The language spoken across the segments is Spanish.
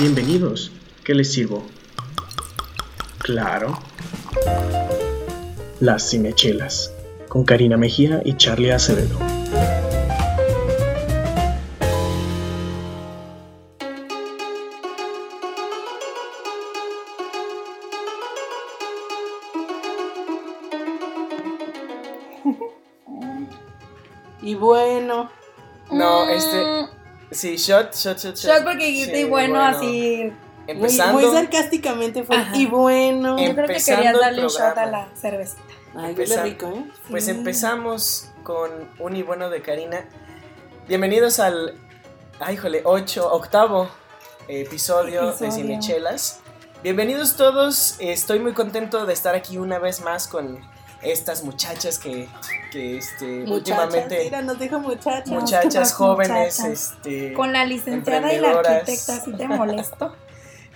Bienvenidos. ¿Qué les sirvo? Claro. Las Cinechelas, con Karina Mejía y Charlie Acevedo. Sí, shot, shot, shot, Shot porque dijiste Sí, y bueno, así. muy, Empezando. muy sarcásticamente fue. Ajá. Y bueno. Yo creo que Empezando querías darle un shot a la cervecita. Ay, huele rico, ¿eh? Pues Sí. empezamos con un y bueno de Karina. Bienvenidos al. Ay, jole, ocho, octavo episodio, de Episodio. Cinechelas. Bienvenidos todos. Estoy muy contento de estar aquí una vez más con estas muchachas que, que este, Muchachas, últimamente. mira, nos dijo muchachas. Muchachas. Jóvenes, Muchachas. este. Con la licenciada y la arquitecta, si te molesto.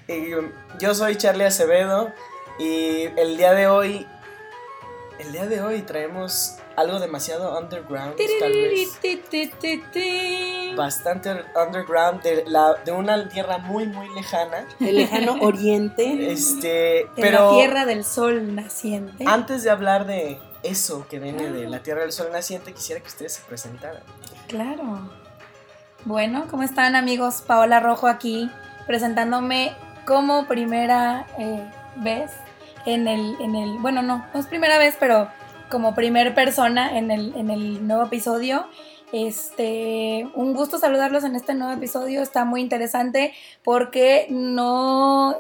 Y, um, yo soy Charlie Acevedo y el día de hoy, el día de hoy traemos algo demasiado underground, tal vez bastante underground de, la, de una tierra muy muy lejana, El lejano oriente. este, De pero la tierra del sol naciente. antes de hablar de eso que viene de la tierra del sol naciente, quisiera que ustedes se presentaran. Claro. Bueno, ¿cómo están amigos? Paola Rojo aquí, presentándome como primera eh, vez en el, en el, bueno, no, no es primera vez, pero como primer persona en el, en el nuevo episodio. Este, un gusto saludarlos en este nuevo episodio, está muy interesante porque no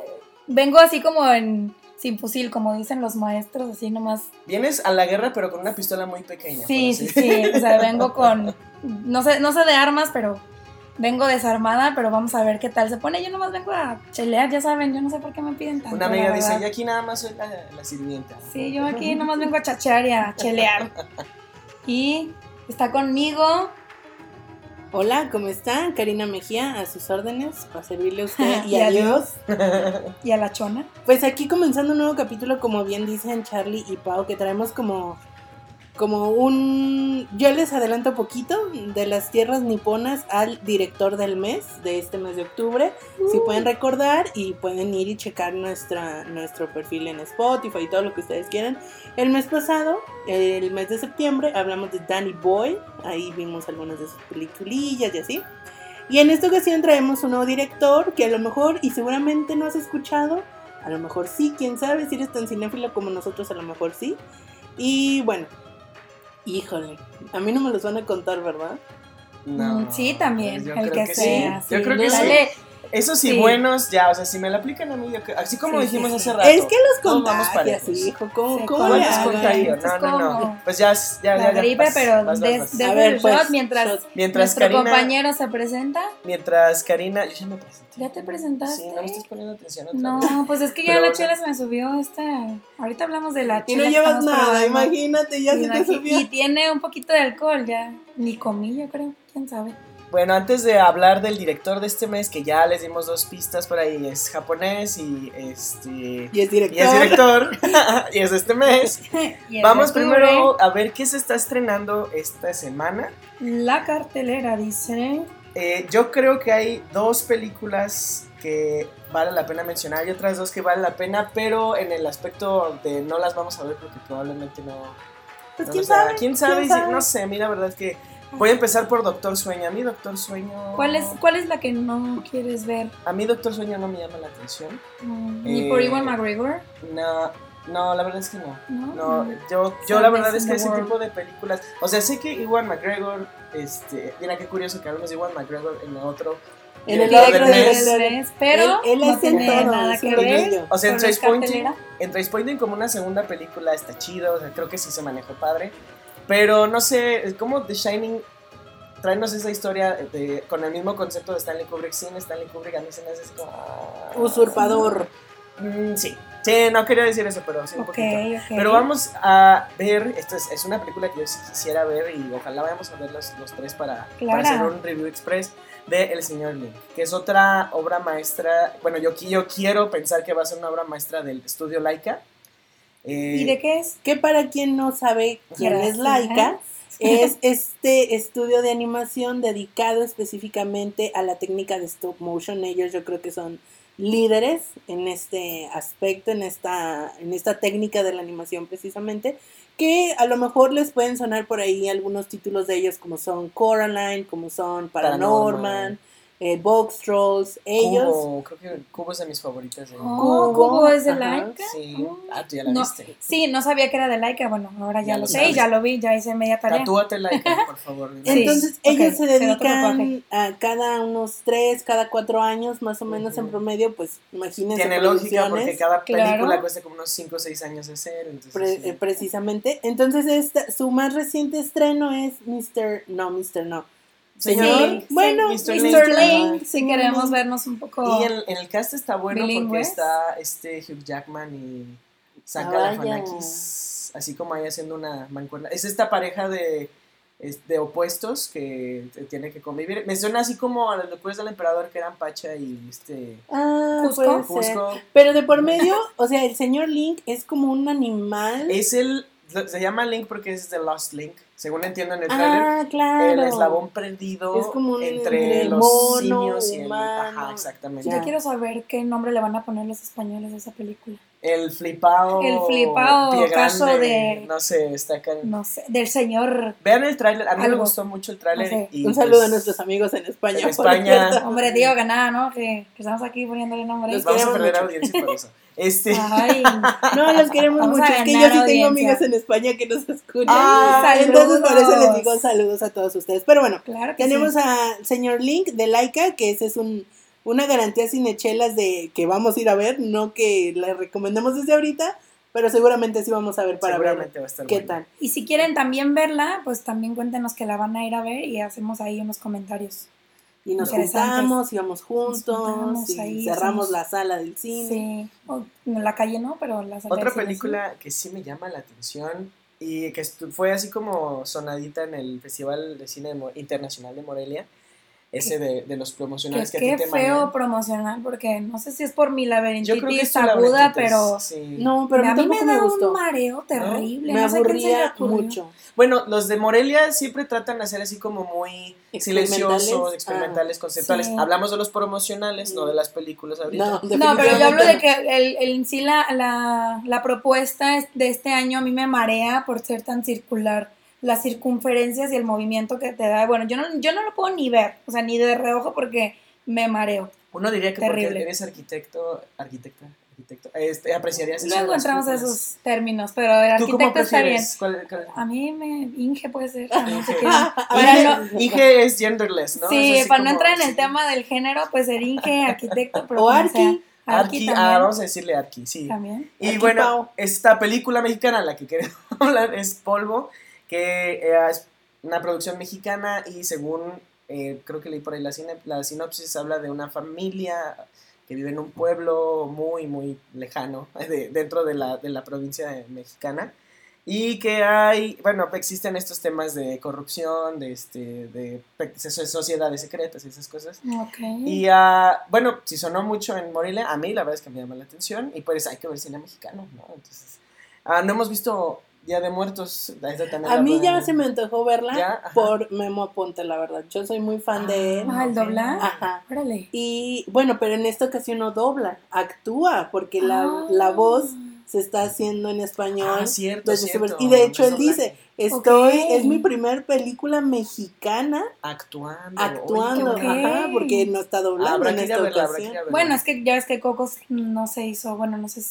vengo así como en sin fusil, como dicen los maestros, así nomás Vienes a la guerra pero con una pistola muy pequeña. Sí, sí, sí. O sea, vengo con. No sé, no sé de armas, pero vengo desarmada, pero vamos a ver qué tal se pone. Yo nomás vengo a chelear, ya saben, yo no sé por qué me piden tanto. Una amiga dice, yo aquí nada más soy la, la sirvienta. Sí, yo aquí nomás vengo a chachear y a chelear. Y está conmigo. Hola, ¿cómo está? Karina Mejía, a sus órdenes, para servirle a usted y Y a Dios. Y a la chona. Pues aquí comenzando un nuevo capítulo, como bien dicen Charlie y Pau, que traemos como, como un... Yo les adelanto poquito de las tierras niponas al director del mes, de este mes de octubre. Si pueden recordar y pueden ir y checar nuestra, nuestro perfil en Spotify y todo lo que ustedes quieran. El mes pasado, el mes de septiembre, hablamos de Danny Boy. Ahí vimos algunas de sus peliculillas y así. Y en esta ocasión traemos un nuevo director que a lo mejor y seguramente no has escuchado. A lo mejor sí, quién sabe, si eres tan cinéfilo como nosotros, a lo mejor sí. Y bueno, híjole, a mí no me los van a contar, ¿verdad? No, sí, también. yo el creo que, sí. sea. Yo sí. creo que sí. Esos sí, Sí. buenos, ya, o sea, si me lo aplican a mí, yo creo- así como Sí, dijimos sí, hace rato. Es que los parejos. hijo. ¿Cómo, cómo ¿Cuál le es contagia. hagan? contagio? Esto es No, no, no. Pues ya, ya, ya. la ya, gripe, vas, pero vas, des- vas. desde A ver, pues, shot mientras shot. Mientras nuestro Karina, compañero se presenta. mientras Karina, yo ya me presenté. ¿Ya te presentaste? Sí, no me estás poniendo atención otra vez. No, pues es que ya Pero la no. chela se me subió esta. Ahorita hablamos de la Y chela. no que llevas nada, probando. imagínate, ya se te subió. Y tiene un poquito de alcohol ya. Ni comí, yo creo. ¿Quién sabe? Bueno, antes de hablar del director de este mes, que ya les dimos dos pistas por ahí, es japonés y este Y es director. y es director y es de este mes. Y Vamos primero a ver qué se está estrenando esta semana. La cartelera dice. Eh, yo creo que hay dos películas que vale la pena mencionar y otras dos que valen la pena, pero en el aspecto de no las vamos a ver porque probablemente no. Pues no quién sabe. ¿Quién sabe? ¿Quién sabe? No sé, a mí la verdad es que voy a empezar por Doctor Sueño. A mí Doctor Sueño. ¿Cuál es, ¿Cuál es la que no quieres ver? A mí Doctor Sueño no me llama la atención. Mm, Ni por Eh, Iwan McGregor. No, no, la verdad es que no. No. No, Mm. yo, yo la verdad es que ese world. tipo de películas, o sea, sé que Iwan McGregor, este, mira qué curioso que hablamos de Iwan McGregor en otro, En el otro mes, pero Él- él no es en tiene todo, nada que ver. O sea, en Tracepointing, en Tracepointing como una segunda película está chido, o sea, creo que sí se manejó padre. Pero no sé, es como The Shining, tráenos esa historia de, con el mismo concepto de Stanley Kubrick, sin Stanley Kubrick, a mí se me hace como... ah, Usurpador. mm, sí, sí, no quería decir eso, pero sí un poquito. Pero vamos a ver, esto es, es una película que yo sí quisiera ver y ojalá vayamos a ver los, los tres para, hacer un review express de El Señor Link, que es otra obra maestra, bueno, yo, qui- yo quiero pensar que va a ser una obra maestra del estudio Laika. Eh, ¿Y de qué es? Que para quien no sabe quién es. Laika, Es este estudio de animación dedicado específicamente a la técnica de stop motion. Ellos yo creo que son líderes en este aspecto, en esta, en esta técnica de la animación precisamente, que a lo mejor les pueden sonar por ahí algunos títulos de ellos como son Coraline, como son Paranorman, Paranorman. Eh, Box Trolls, ellos... Cubo, creo que Cubo es de mis favoritas. de- Oh, Cubo, Cubo es de ajá, Laika. Sí. Ah, tú ya la No, viste. Sí, no sabía que era de Laika. Bueno, ahora ya, Ya lo lo sé sabes. ya lo vi, ya hice media tarea. Tatúate Laika, por favor. Sí. Entonces ok, ellos se dedican a cada unos tres, cada cuatro años más o menos en Ujú. promedio, pues imagínense Tiene lógica porque cada película Claro. cuesta como unos 5 o 6 años hacer. Entonces, pre- sí. eh, precisamente. Entonces esta, su más reciente estreno es Mr. No, Mr. No. Señor bueno, Mr. Link, si queremos vernos un poco. Y en, en el cast está bueno porque está este Hugh Jackman y Saka Ah. Galifianakis, así como ahí haciendo una mancuerna. Es esta pareja de, de opuestos que tiene que convivir. Me suena así como a las locuras del emperador que eran Pacha y este Ah, Cusco. puede ser. Cusco. Pero de por medio, o sea, el señor Link es como un animal. Es el, se llama Link porque es The Lost Link, según entiendo en el tráiler. ah, claro. El eslabón perdido Es como un- entre el los mono, simios y el... humano. Ajá, exactamente. Ya. Yo quiero saber qué nombre le van a poner los españoles a esa película. El flipao. El flipao pie caso grande, de- No sé, está acá. No sé, del señor. Vean el tráiler, a mí me Algo. gustó mucho el tráiler. No sé. y, un saludo pues, a nuestros amigos en España. en España. Hombre, digo que nada, ¿no? Que, que estamos aquí poniéndole nombre. Los Vamos a perder mucho. audiencia por eso. Este, Ay, No, los queremos Vamos mucho. Es que yo sí tengo amigas en España que nos escuchan. Ah, entonces por eso les digo saludos a todos ustedes. Pero bueno, claro tenemos sí. a señor Link de Laika, que ese es un, una garantía sin echelas de que vamos a ir a ver, no que la recomendemos desde ahorita, pero seguramente sí vamos a ver para ver seguramente va a estar qué bueno. tal. Y si quieren también verla, pues también cuéntenos que la van a ir a ver y hacemos ahí unos comentarios. Y nos juntamos, y vamos juntos, y ahí cerramos la sala del cine. Sí. O, en la calle no, pero la sala Otra cine película que sí me llama la atención y que fue así como sonadita en el Festival de Cine Internacional de Morelia, ese de, de los promocionales Que que, a qué ti te feo mandan. promocional, porque no sé si es por mi Yo creo que laberintitis es tu aguda, pero sí. No, pero a a mí me tampoco da me un mareo terrible. Me no se le aburría mucho. Bueno, los de Morelia siempre tratan de hacer así como muy Experimentales. silenciosos, experimentales, conceptuales. Sí. Hablamos de los promocionales, no de las películas ahorita. No, No, pero yo hablo de no. que el, el- en sí la, la, la propuesta es- de este año a mí me marea por ser tan circular. Las circunferencias y el movimiento que te da. Bueno, yo no, yo no lo puedo ni ver, o sea, ni de reojo porque me mareo. Uno diría que Terrible. porque eres arquitecto, arquitecta, arquitecto, este, apreciarías eso. Luego entramos a esos términos, pero el ¿Tú cómo arquitecto está bien. ¿Cuál- cuál- A mí me Inge puede ser. también, si Inge. no- Inge es genderless, ¿no? sí, para no entrar en el sí. tema del género, pues ser Inge, arquitecto, pero O Arqui. sea. Arqui, ah, vamos a decirle Arqui, sí. también. Y Arqui bueno, Pao. esta película mexicana, la que queremos hablar, es Polvo, que eh, es una producción mexicana y según, eh, creo que leí por ahí la, cine- la sinopsis, habla de una familia que vive en un pueblo muy, muy lejano, de- dentro de la, de la provincia mexicana. Y que hay, bueno, existen estos temas de corrupción, de, este, de sociedades secretas y esas cosas. Ok. Y ah, bueno, si sonó mucho en Morelia, a mí la verdad es que me llama la atención y pues hay que ver cine mexicano, ¿no? Entonces, ah, no hemos visto Día de Muertos, esa también A mí ya se me antojó verla Ya, por Memo Aponte, la verdad. Yo soy muy fan de él. Ah, el doblar. Ajá. Órale. Y bueno, pero en esta ocasión no dobla, actúa, porque la, Ah. la voz se está haciendo en español. Ah, cierto, desde cierto. y de hecho él dice, estoy, es mi primer película mexicana Actuando. actuando, ajá, porque no está doblando en esta verla, ocasión. verla. Bueno, es que ya ves que Cocos no se hizo, bueno, no sé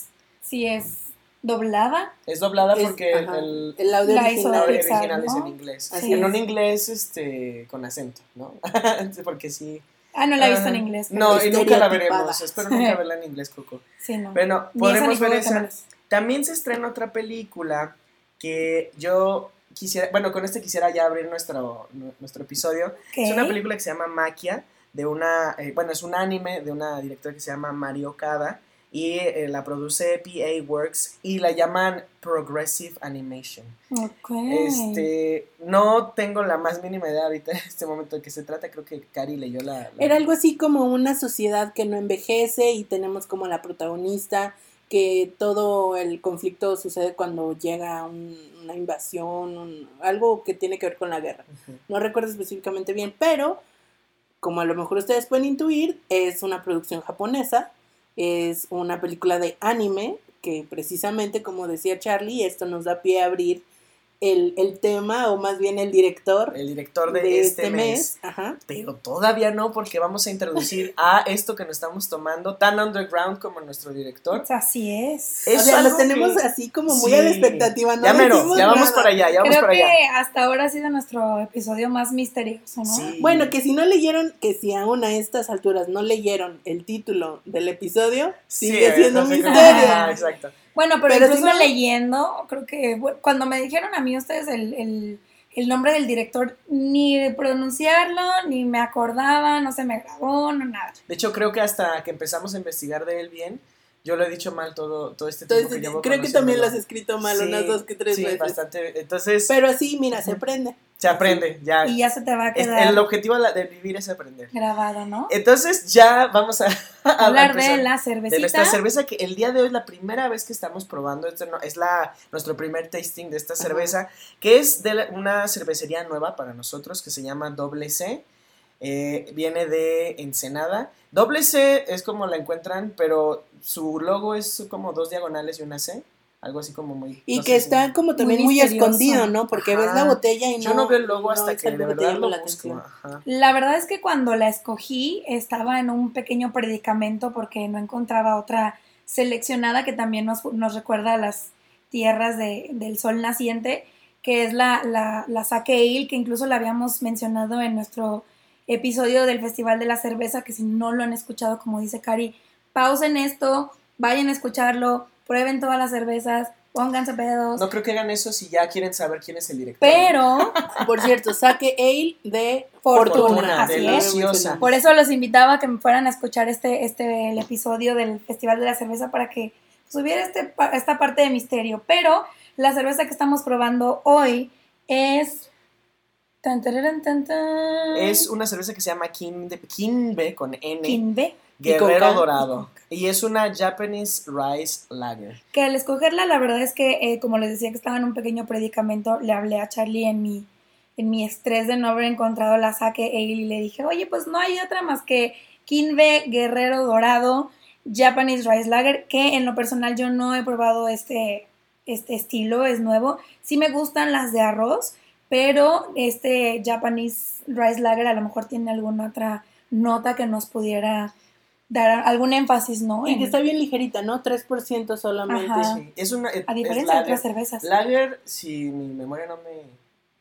si es doblada. Es doblada Es- porque ajá, el, el audio la original. audio Pixar, original es ¿no? en inglés. Así en es. un inglés este, con acento, ¿no? porque sí. Ah, no la he visto en Ah, inglés. No, y nunca la veremos. Espero nunca verla en inglés, Coco. Sí, no. Bueno, podemos ver esa. También se estrena otra película que yo quisiera, bueno, con este quisiera ya abrir nuestro, nu- nuestro episodio. Es una película que se llama Maquia, de una, eh, bueno, es un anime de una directora que se llama Mario Kada y eh, la produce PA Works y la llaman Progressive Animation. Este, no tengo la más mínima idea ahorita en este momento de qué se trata, creo que Cari leyó la... la- Era algo así como una sociedad que no envejece y tenemos como la protagonista que todo el conflicto sucede cuando llega un- una invasión, un- algo que tiene que ver con la guerra. No recuerdo específicamente bien, pero como a lo mejor ustedes pueden intuir, es una producción japonesa, es una película de anime que precisamente, como decía Charlie, esto nos da pie a abrir el, el tema, o más bien el director El director de, este, mes. Ajá. Pero todavía no, porque vamos a introducir a esto que nos estamos tomando, tan underground como nuestro director. Así es. Es o sea, los tenemos que- así como muy Sí. a la expectativa. No ya mero, decimos ya vamos nada. para allá, ya vamos Creo para que allá. hasta ahora ha sido nuestro episodio más misterioso, ¿no? Sí. Bueno, que si no leyeron, que si aún a estas alturas no leyeron el título del episodio, Sí, sigue siendo un misterio. Ah, exacto. Bueno, pero, Pero incluso si no- leyendo, creo que bueno, cuando me dijeron a mí ustedes el, el- el nombre del director, ni pronunciarlo, ni me acordaba, no se me grabó, no nada. De hecho, creo que hasta que empezamos a investigar de él bien, yo lo he dicho mal todo, todo este tiempo Entonces, que llevo creo que también lo has escrito mal Sí, unas dos que tres sí, veces. bastante. Entonces, Pero así, mira, se aprende. se aprende, ya. Y ya se te va a Es- quedar el objetivo de de vivir es aprender. grabado, ¿no? Entonces, ya vamos a, a Hablar empezar. de la de cervecita. nuestra cerveza que el día de hoy es la primera vez que estamos probando esto no- es la nuestro primer tasting de esta Ajá. cerveza que es de la- una cervecería nueva para nosotros que se llama Doble C Eh, viene de Ensenada Doble C es como la encuentran pero su logo es como dos diagonales y una C algo así como muy Y no que si- está como también muy, escondido, ¿no? Porque ves la botella y no. yo no veo el logo hasta que de verdad lo la busco. La verdad es que cuando la escogí estaba en un pequeño predicamento porque no encontraba otra seleccionada que también nos, nos recuerda a las tierras de- del sol naciente, que es la, la, la Sake Ale, que incluso la habíamos mencionado en nuestro episodio del Festival de la Cerveza, que si no lo han escuchado, como dice Cari, pausen esto, vayan a escucharlo, prueben todas las cervezas, pónganse pedos. no creo que hagan eso si ya quieren saber quién es el director Pero Por cierto, saque ale de Fortuna, Fortuna. así es. deliciosa Por eso los invitaba a que me fueran a escuchar este, este el episodio del Festival de la Cerveza para que hubiera este, esta parte de misterio. Pero la cerveza que estamos probando hoy es. Tan, tararán, tan, tan, es una cerveza que se llama Kimbe con N con Guerrero. Dorado. Y es una Japanese Rice Lager. Que al escogerla, la verdad es que, eh, como les decía que estaba en un pequeño predicamento, le hablé a Charlie en mi, en mi estrés de no haber encontrado la saque ale y le dije, oye, pues no hay otra más que Kinbe Guerrero Dorado Japanese Rice Lager, que en lo personal yo no he probado este, este estilo, es nuevo. Sí me gustan las de arroz, pero este Japanese Rice Lager a lo mejor tiene alguna otra nota que nos pudiera dar algún énfasis, ¿no? Y En- que está bien ligerita, ¿no? 3% solamente. Ajá. Sí, Es una es a diferencia de lager. otras cervezas. Lager, si mi memoria no me,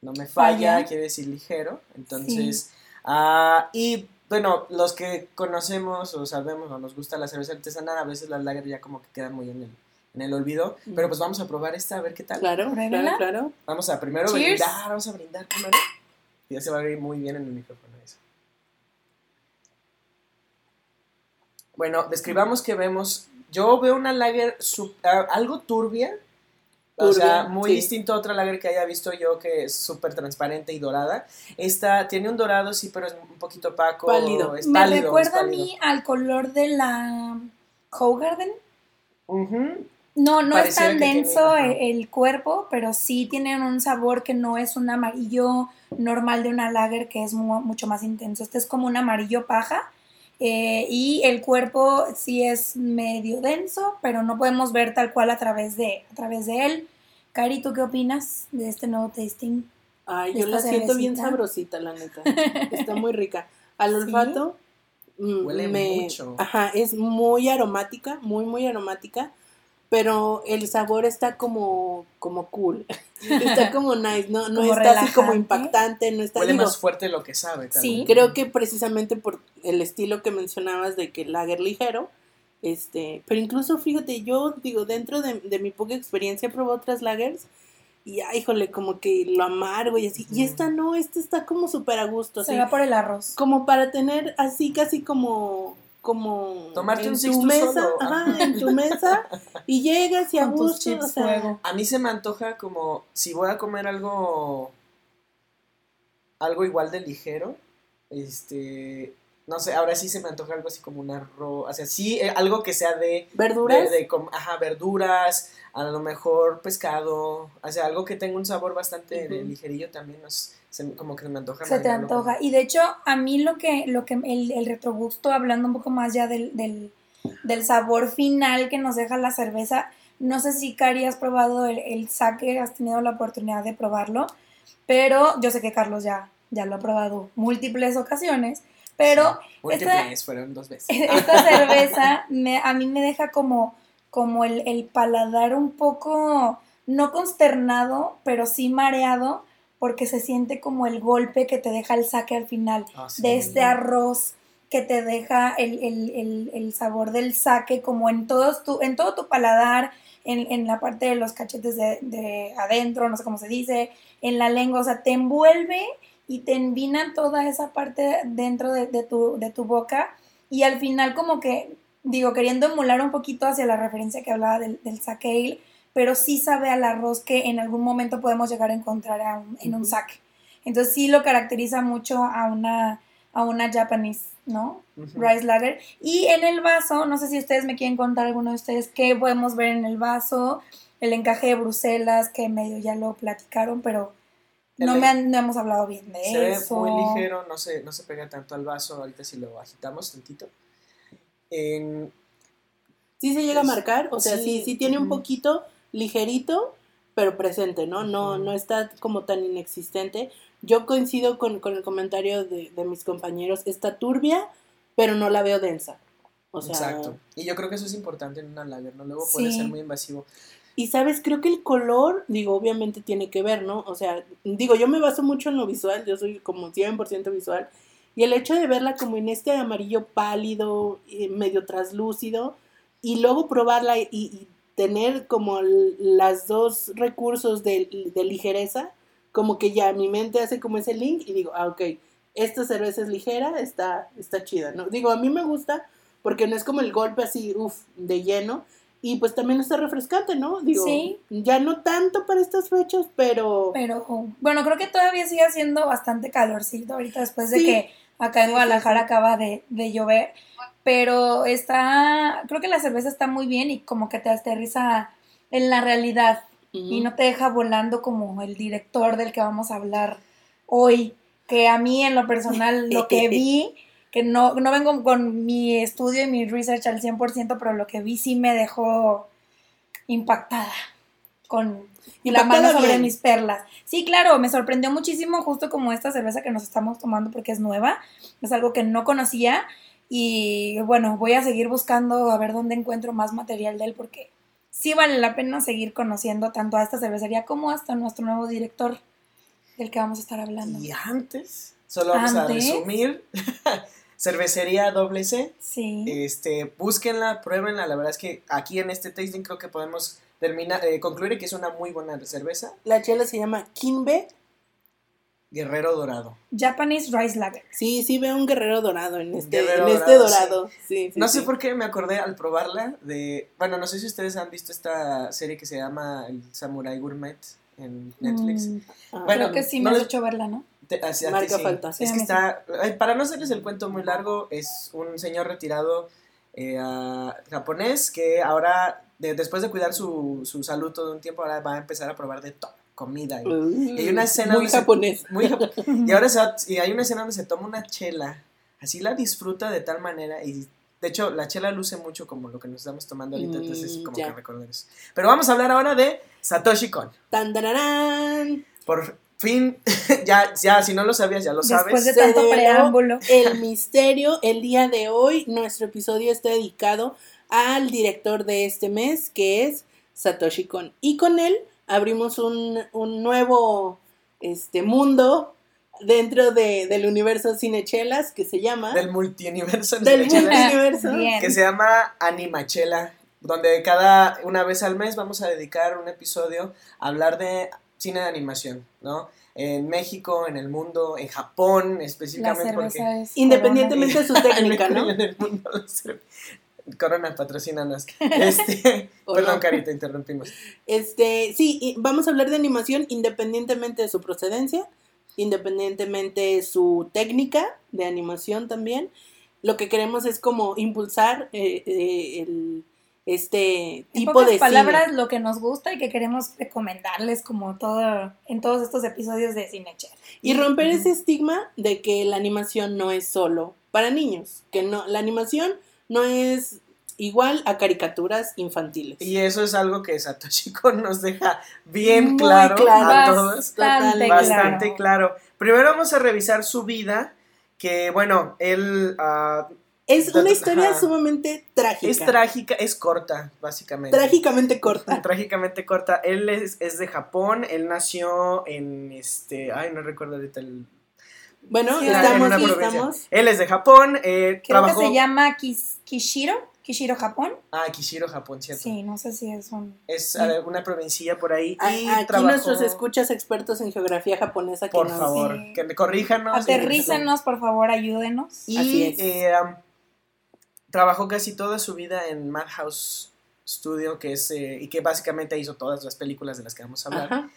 no me falla, Falla. quiere decir ligero. Entonces, ah, y bueno, los que conocemos o sabemos o nos gusta la cerveza artesanal, a veces las lager ya como que quedan muy en el, en el olvido. Pero pues vamos a probar esta, a ver qué tal. Claro, claro, claro. Vamos a primero Cheers. brindar, vamos a brindar primero. Y ya se va a ver muy bien en el micrófono eso. Bueno, describamos que vemos. Yo veo una lager sub- ah, algo turbia. O sea, muy sí. distinto a otra lager que haya visto yo que es súper transparente y dorada. Esta tiene un dorado, sí, pero es un poquito opaco. Pálido. Es Me pálido, es recuerda a mí al color de la Hogarden. Ujú. No, no es tan tiene, denso e- el, cuerpo, pero sí tienen un sabor que no es un amarillo normal de una lager que es mu- mucho más intenso. Este es como un amarillo paja eh, y el cuerpo sí es medio denso, pero no podemos ver tal cual a través de, a través de él. Cari, ¿tú qué opinas de este nuevo tasting? Ay, yo la siento bien sabrosita, la neta. Está muy rica. Al olfato, mm, Huele me- mucho. Ajá, es muy aromática, muy, muy aromática. Pero el sabor está como, como cool. está como nice, no, no Como está así como impactante, no está Huele digo, más fuerte lo que sabe. también. Creo que precisamente por el estilo que mencionabas de que el lager ligero, este, pero incluso fíjate, yo digo, dentro de, de mi poca experiencia probé otras lagers y ay, híjole, como que lo amargo y así. Y esta no, esta está como súper a gusto, Se así, va por el arroz. como para tener así casi como como Tomarte en un tu mesa, solo. ajá, en tu mesa y llegas y a gusto, o sea. A mí se me antoja como si voy a comer algo algo igual de ligero, este no sé, ahora sí se me antoja algo así como un arroz, o sea, sí, eh, algo que sea de, ¿Verduras? de, ajá, verduras, a lo mejor pescado, o sea, algo que tenga un sabor bastante de ligerillo también, no sé, se- como que me antoja. Se te con- antoja. Y de hecho, a mí lo que, lo que el, el retrogusto, hablando un poco más ya del, del, del sabor final que nos deja la cerveza, no sé si Cari has probado el, el sake, has tenido la oportunidad de probarlo, pero yo sé que Carlos ya, ya lo ha probado múltiples ocasiones, pero Sí, múltiples, fueron dos veces. esta cerveza me, a mí me deja como, como el, el paladar un poco, no consternado, pero sí mareado, porque se siente como el golpe que te deja el saque al final, Ah, sí. de este arroz que te deja el, el- el- el sabor del saque como en, todos tu, en todo tu paladar, en, en la parte de los cachetes de, de adentro, no sé cómo se dice, en la lengua, o sea, te envuelve y te envina toda esa parte dentro de, de tu, de tu boca y al final como que, digo, queriendo emular un poquito hacia la referencia que hablaba del, del sake ale, pero sí sabe al arroz que en algún momento podemos llegar a encontrar a un- en un sake. Entonces sí lo caracteriza mucho a una, a una Japanese, ¿no? Rice Lager. Y en el vaso, no sé si ustedes me quieren contar alguno de ustedes qué podemos ver en el vaso, el encaje de Bruselas, que medio ya lo platicaron, pero no, me han- no hemos hablado bien de Se ve eso. muy ligero, no se, no se pega tanto al vaso, ahorita si lo agitamos tantito. En- Sí se llega a marcar, o sea, sí, sí, sí, tiene un poquito ligerito, pero presente, ¿no? No, no está como tan inexistente. Yo coincido con, con el comentario de, de mis compañeros, está turbia, pero no la veo densa. O sea, exacto. Y yo creo que eso es importante en una lager, ¿no? Luego puede Sí. ser muy invasivo. Y sabes, creo que el color, digo, obviamente tiene que ver, ¿no? O sea, digo, yo me baso mucho en lo visual, yo soy como 100% visual. Y el hecho de verla como en este amarillo pálido, eh, medio traslúcido, y luego probarla y, y tener como las dos recursos de, de ligereza, como que ya mi mente hace como ese link y digo, ah, ok, esta cerveza es ligera, está, está chida, ¿no? Digo, a mí me gusta porque no es como el golpe así, uff, de lleno, y pues también está refrescante, ¿no? Digo, Sí. ya no tanto para estas fechas, pero... Pero bueno, creo que todavía sigue haciendo bastante calorcito ahorita después de Sí. que acá en Guadalajara acaba de, de llover. Pero está, creo que la cerveza está muy bien y como que te aterriza en la realidad y no te deja volando como el director del que vamos a hablar hoy, que a mí en lo personal lo que vi, que no, no vengo con mi estudio y mi research al 100%, pero lo que vi sí me dejó impactada con la mano sobre bien. mis perlas. Sí, claro, me sorprendió muchísimo justo como esta cerveza que nos estamos tomando porque es nueva, es algo que no conocía y bueno, voy a seguir buscando a ver dónde encuentro más material de él porque sí vale la pena seguir conociendo tanto a esta cervecería como hasta nuestro nuevo director del que vamos a estar hablando. Y antes, solo vamos a resumir. Cervecería doble C. Sí. Este, búsquenla, pruébenla. La verdad es que aquí en este tasting creo que podemos terminar, eh, concluir que es una muy buena cerveza. La chela se llama Kimbe. Guerrero Dorado. Japanese Rice Lager. Sí, sí veo un guerrero dorado en este, Guerrero en este dorado, dorado. Sí, sí, No sé por qué me acordé al probarla de... Bueno, no sé si ustedes han visto esta serie que se llama El Samurai Gourmet en Netflix. Mm, Ah, Bueno, creo que sí no me has les- hecho verla, ¿no? Te- así- a ti Marca sí. falta. Sí, Es que está... ay, Para no hacerles el cuento muy largo, es un señor retirado eh, ah, japonés que ahora, de- después de cuidar su, su salud todo un tiempo, ahora va a empezar a probar de todo, comida. Y, hay una escena muy se- japonés. muy y ahora se va- y hay una escena donde se toma una chela, así la disfruta de tal manera y de hecho la chela luce mucho como lo que nos estamos tomando ahorita, Mm, entonces como ya. que recordar eso. Pero vamos a hablar ahora de Satoshi Kon. Tan. Por fin, ya, ya, si no lo sabías, ya lo Después sabes. de Se tanto preámbulo. El misterio, el día de hoy, nuestro episodio está dedicado al director de este mes, que es Satoshi Kon. Y con él abrimos un, un nuevo este, mundo dentro de, del universo Cinechelas que se llama... Del multiuniverso del. Bien. que se llama Animachela, donde cada una vez al mes vamos a dedicar un episodio a hablar de cine de animación, ¿no? En México, en el mundo, en Japón La específicamente porque es Independientemente de su técnica, ¿no? en el mundo la cerve- Corona, patrocínanos. Este, ¿O perdón, no? Carita, interrumpimos. Este, sí, y vamos a hablar de animación independientemente de su procedencia, independientemente de su técnica de animación también. lo que queremos es como impulsar eh, eh, el, este En tipo pocas de palabras, cine. lo que nos gusta y que queremos recomendarles como todo en todos estos episodios de Cinechel. Y romper ese estigma de que la animación no es solo para niños, que no, la animación no es igual a caricaturas infantiles. Y eso es algo que Satoshi Kon nos deja bien claro, claro. a todos. Bastante Bastante claro. claro. Primero vamos a revisar su vida, que bueno, él ah, Es una historia Ajá. sumamente trágica. es trágica, es corta, básicamente. Trágicamente corta. Trágicamente corta. Él es, es de Japón, él nació en este, ay, no recuerdo ahorita el... Bueno, Sí, en estamos, una sí, provincia. estamos. Él es de Japón, eh, Creo trabajó... que se llama Kis- Kishiro, Kishiro, Japón. Ah, Kishiro, Japón, cierto. Sí, no sé si es un... Es eh, una provincia por ahí. A- y Aquí trabajó- nuestros escuchas expertos en geografía japonesa que Por nos- favor, Sí. que me corríjanos. Aterrícenos, por favor, ayúdenos. Y Así es. eh, um, trabajó casi toda su vida en Madhouse Studio, que es, eh, y que básicamente hizo todas las películas de las que vamos a hablar. Ajá.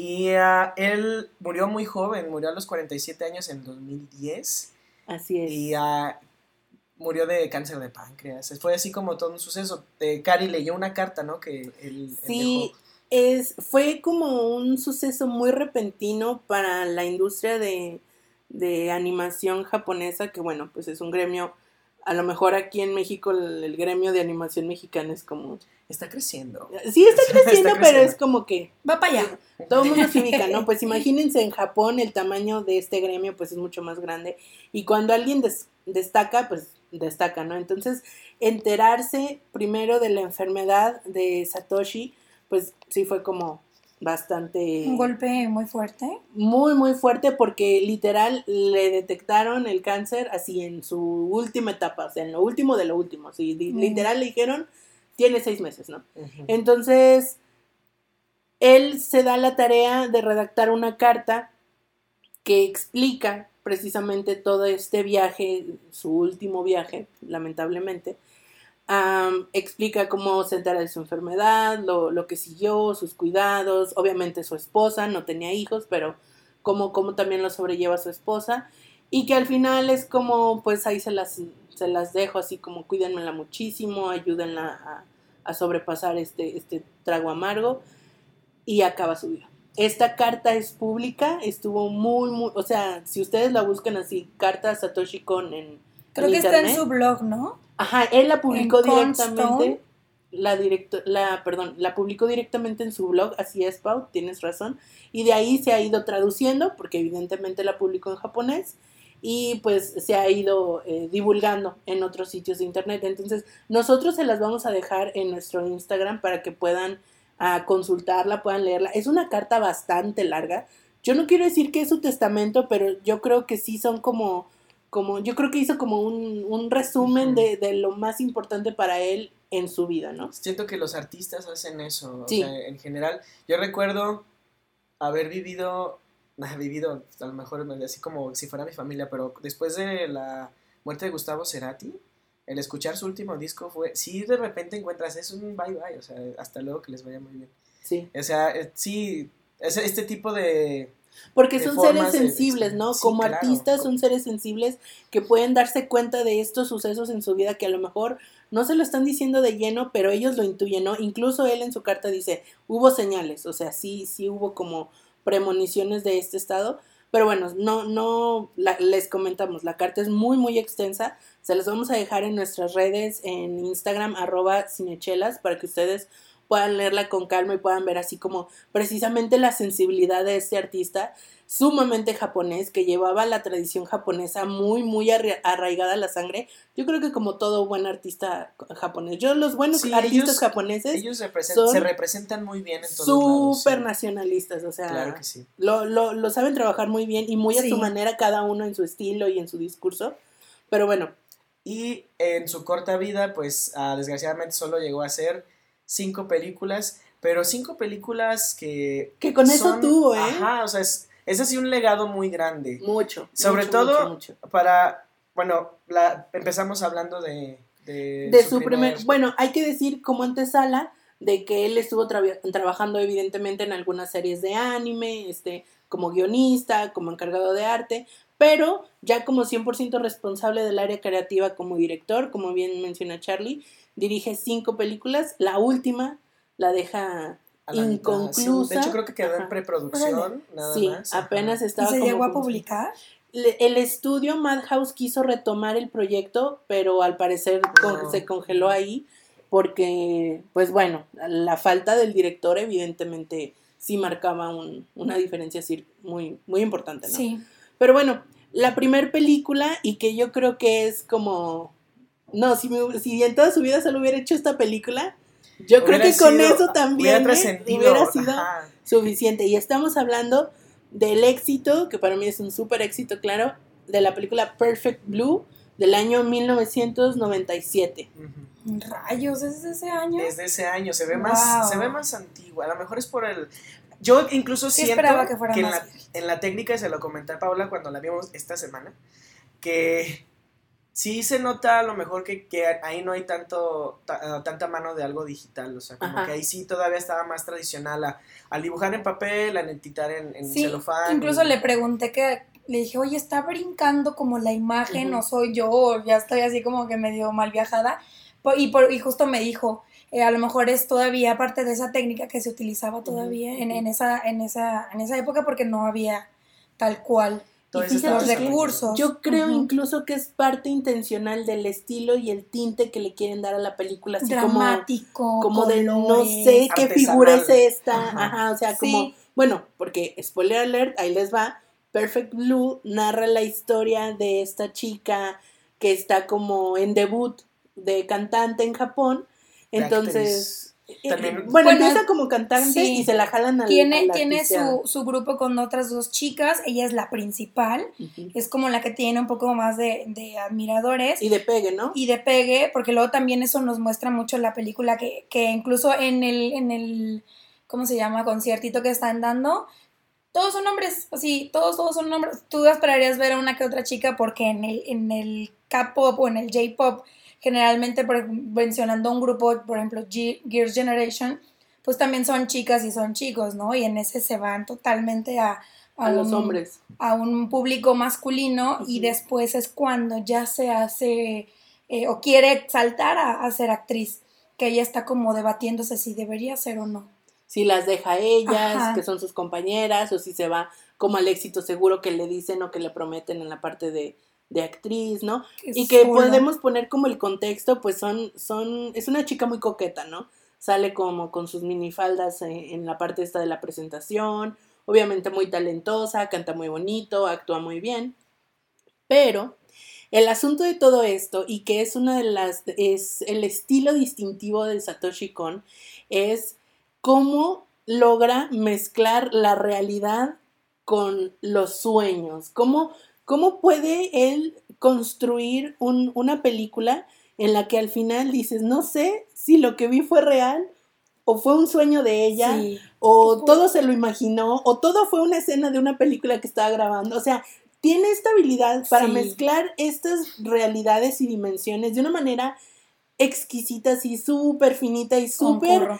Y ah, él murió muy joven, murió a los 47 años en 2010. Así es. Y ah, murió de cáncer de páncreas. Fue así como todo un suceso. Eh, Cari leyó una carta, ¿no? Que él, él Sí, dejó. es, fue como un suceso muy repentino para la industria de, de animación japonesa, que bueno, pues es un gremio, a lo mejor aquí en México el, el gremio de animación mexicana es como... Está creciendo. Sí, está creciendo, Está pero es como que Va para allá. todo el mundo se ubica, ¿no? Pues imagínense en Japón el tamaño de este gremio pues es mucho más grande y cuando alguien des- destaca, pues destaca, ¿no? Entonces, enterarse primero de la enfermedad de Satoshi, pues sí fue como bastante Un golpe muy fuerte. muy muy fuerte porque literal le detectaron el cáncer así en su última etapa, o sea, en lo último de lo último, sí, Mm. literal le dijeron tiene seis meses, ¿no? Entonces, él se da la tarea de redactar una carta que explica precisamente todo este viaje, su último viaje, lamentablemente. Am, explica cómo se entera de su enfermedad, lo, lo que siguió, sus cuidados, obviamente su esposa, no tenía hijos, pero cómo, cómo también lo sobrelleva su esposa. Y que al final es como, pues ahí se las, se las dejo así como cuídenmela muchísimo, ayúdenla a, a sobrepasar este, este trago amargo y acaba su vida. Esta carta es pública, estuvo muy, muy, o sea, si ustedes la buscan así, carta Satoshi Kon en, Creo en que está en internet. su blog, ¿no? Ajá, él la publicó En directamente, la directo, la, perdón, la publicó directamente en su blog, así es, Pau, tienes razón, y de ahí se ha ido traduciendo, porque evidentemente la publicó en japonés, y pues se ha ido eh, divulgando en otros sitios de internet. Entonces, nosotros se las vamos a dejar en nuestro Instagram para que puedan ah, consultarla, puedan leerla. Es una carta bastante larga. Yo no quiero decir que es su testamento, pero yo creo que sí son como, como yo creo que hizo como un, un resumen de, de lo más importante para él en su vida, ¿no? Siento que los artistas hacen eso. Sí. O sea, en general, yo recuerdo haber vivido, vivido a lo mejor así como si fuera mi familia, pero después de la muerte de Gustavo Cerati, el escuchar su último disco fue, sí de repente encuentras, es un bye bye, o sea, hasta luego que les vaya muy bien. Sí. O sea, eh, sí, es este tipo de... Porque son seres sensibles, ¿no? sí, Como claro. artistas son seres sensibles que pueden darse cuenta de estos sucesos en su vida que a lo mejor no se lo están diciendo de lleno, pero ellos lo intuyen, ¿no? Incluso él en su carta dice, hubo señales, o sea, sí, sí hubo como premoniciones de este estado, pero bueno, no, no, la- les comentamos, la carta es muy, muy extensa, se las vamos a dejar en nuestras redes, en Instagram, arroba cinechelas, para que ustedes puedan leerla con calma y puedan ver así como precisamente la sensibilidad de este artista sumamente japonés que llevaba la tradición japonesa muy muy arra- arraigada a la sangre yo creo que como todo buen artista japonés yo los buenos Sí, artistas ellos- japoneses Ellos represen- son se representan muy bien en todos súper nacionalistas o sea Claro que sí. lo, lo, lo saben trabajar muy bien y muy a Sí. su manera cada uno en su estilo y en su discurso pero bueno Y en su corta vida, pues ah, desgraciadamente solo llegó a hacer cinco películas, pero cinco películas que... que con eso tuvo eh Ajá, o sea, es, es así un legado muy grande. mucho Sobre mucho, todo mucho, mucho. Para, bueno, la, empezamos hablando de... De, de su primer, bueno, hay que decir como antesala de que él estuvo tra- trabajando evidentemente en algunas series de anime, este, como guionista, como encargado de arte, pero ya como 100% responsable del área creativa como director, como bien menciona Charlie, dirige cinco películas, la última la deja inconclusa. sí. De hecho, creo que quedó en preproducción, nada Sí, más. ajá. apenas ¿Y estaba se como llegó a publicar? El estudio Madhouse quiso retomar el proyecto, pero al parecer con- No. se congeló ahí porque, pues bueno, la falta del director evidentemente sí marcaba un- una diferencia muy, muy importante, ¿no? Sí. Pero bueno, la primer película y que yo creo que es como... No, si, me- si en toda su vida solo hubiera hecho esta película, yo creo que con eso también hubiera ¿eh? hubiera sido ajá. suficiente. Y estamos hablando del éxito, que para mí es un súper éxito, claro, de la película Perfect Blue del año 1997. Ujú. Rayos, ¿es de ese año? Desde ese año se ve más, Wow. se ve más antigua. A lo mejor es por el. Yo incluso Sí siento esperaba que fuera en, más la, en la técnica, y se lo comenté a Paula cuando la vimos esta semana, que sí se nota a lo mejor que, que ahí no hay tanto ta- tanta mano de algo digital. O sea, como Ajá. que ahí sí todavía estaba más tradicional a, al dibujar en papel, a netitar en, en Sí, celofán. incluso y- le pregunté que, le dije, oye, está brincando como la imagen, Ujú. o soy yo, o ya estoy así como que medio mal viajada. Y, por, y justo me dijo, eh, a lo mejor es todavía parte de esa técnica que se utilizaba todavía en, en esa, en, esa, en esa época porque no había tal cual los recursos. Yo creo incluso que es parte intencional del estilo y el tinte que le quieren dar a la película, así como, dramático, como de no sé qué figura es esta, Ajá. ajá, o sea, Sí. como, bueno, porque spoiler alert, ahí les va, Perfect Blue narra la historia de esta chica que está como en debut de cantante en Japón, entonces, También- bueno, Bueno, empieza como cantante sí. y se la jalan al Tiene, a la tiene su, su grupo con otras dos chicas, ella es la principal, es como la que tiene un poco más de, de admiradores. Y de pegue, ¿no? y de pegue, porque luego también eso nos muestra mucho la película, que, que incluso en el, en el, ¿cómo se llama? Conciertito que están dando, todos son hombres, así, todos, todos son hombres. Tú esperarías ver a una que otra chica porque en el, en el K-pop o en el J-pop, generalmente por- mencionando un grupo, por ejemplo, Ge- Gears Generation, pues también son chicas y son chicos, ¿no? Y en ese se van totalmente a, a los un- hombres. a un público masculino y después es cuando ya se hace eh, o quiere saltar a, a ser actriz, que ella está como debatiéndose si debería ser o no. si las deja a ellas, Ajá. que son sus compañeras, o si se va como al éxito seguro que le dicen o que le prometen en la parte de, de actriz, ¿no? Y que podemos poner como el contexto, pues son, son, es una chica muy coqueta, ¿no? Sale como con sus minifaldas en, en la parte esta de la presentación, obviamente muy talentosa, canta muy bonito, actúa muy bien, pero el asunto de todo esto, y que es una de las, es el estilo distintivo de Satoshi Kon, es cómo logra mezclar la realidad con los sueños, cómo, cómo puede él construir un- una película en la que al final dices, no sé si lo que vi fue real o fue un sueño de ella Sí. o todo se lo imaginó, o todo fue una escena de una película que estaba grabando. O sea, tiene esta habilidad para Sí. mezclar estas realidades y dimensiones de una manera exquisita, así súper finita y súper,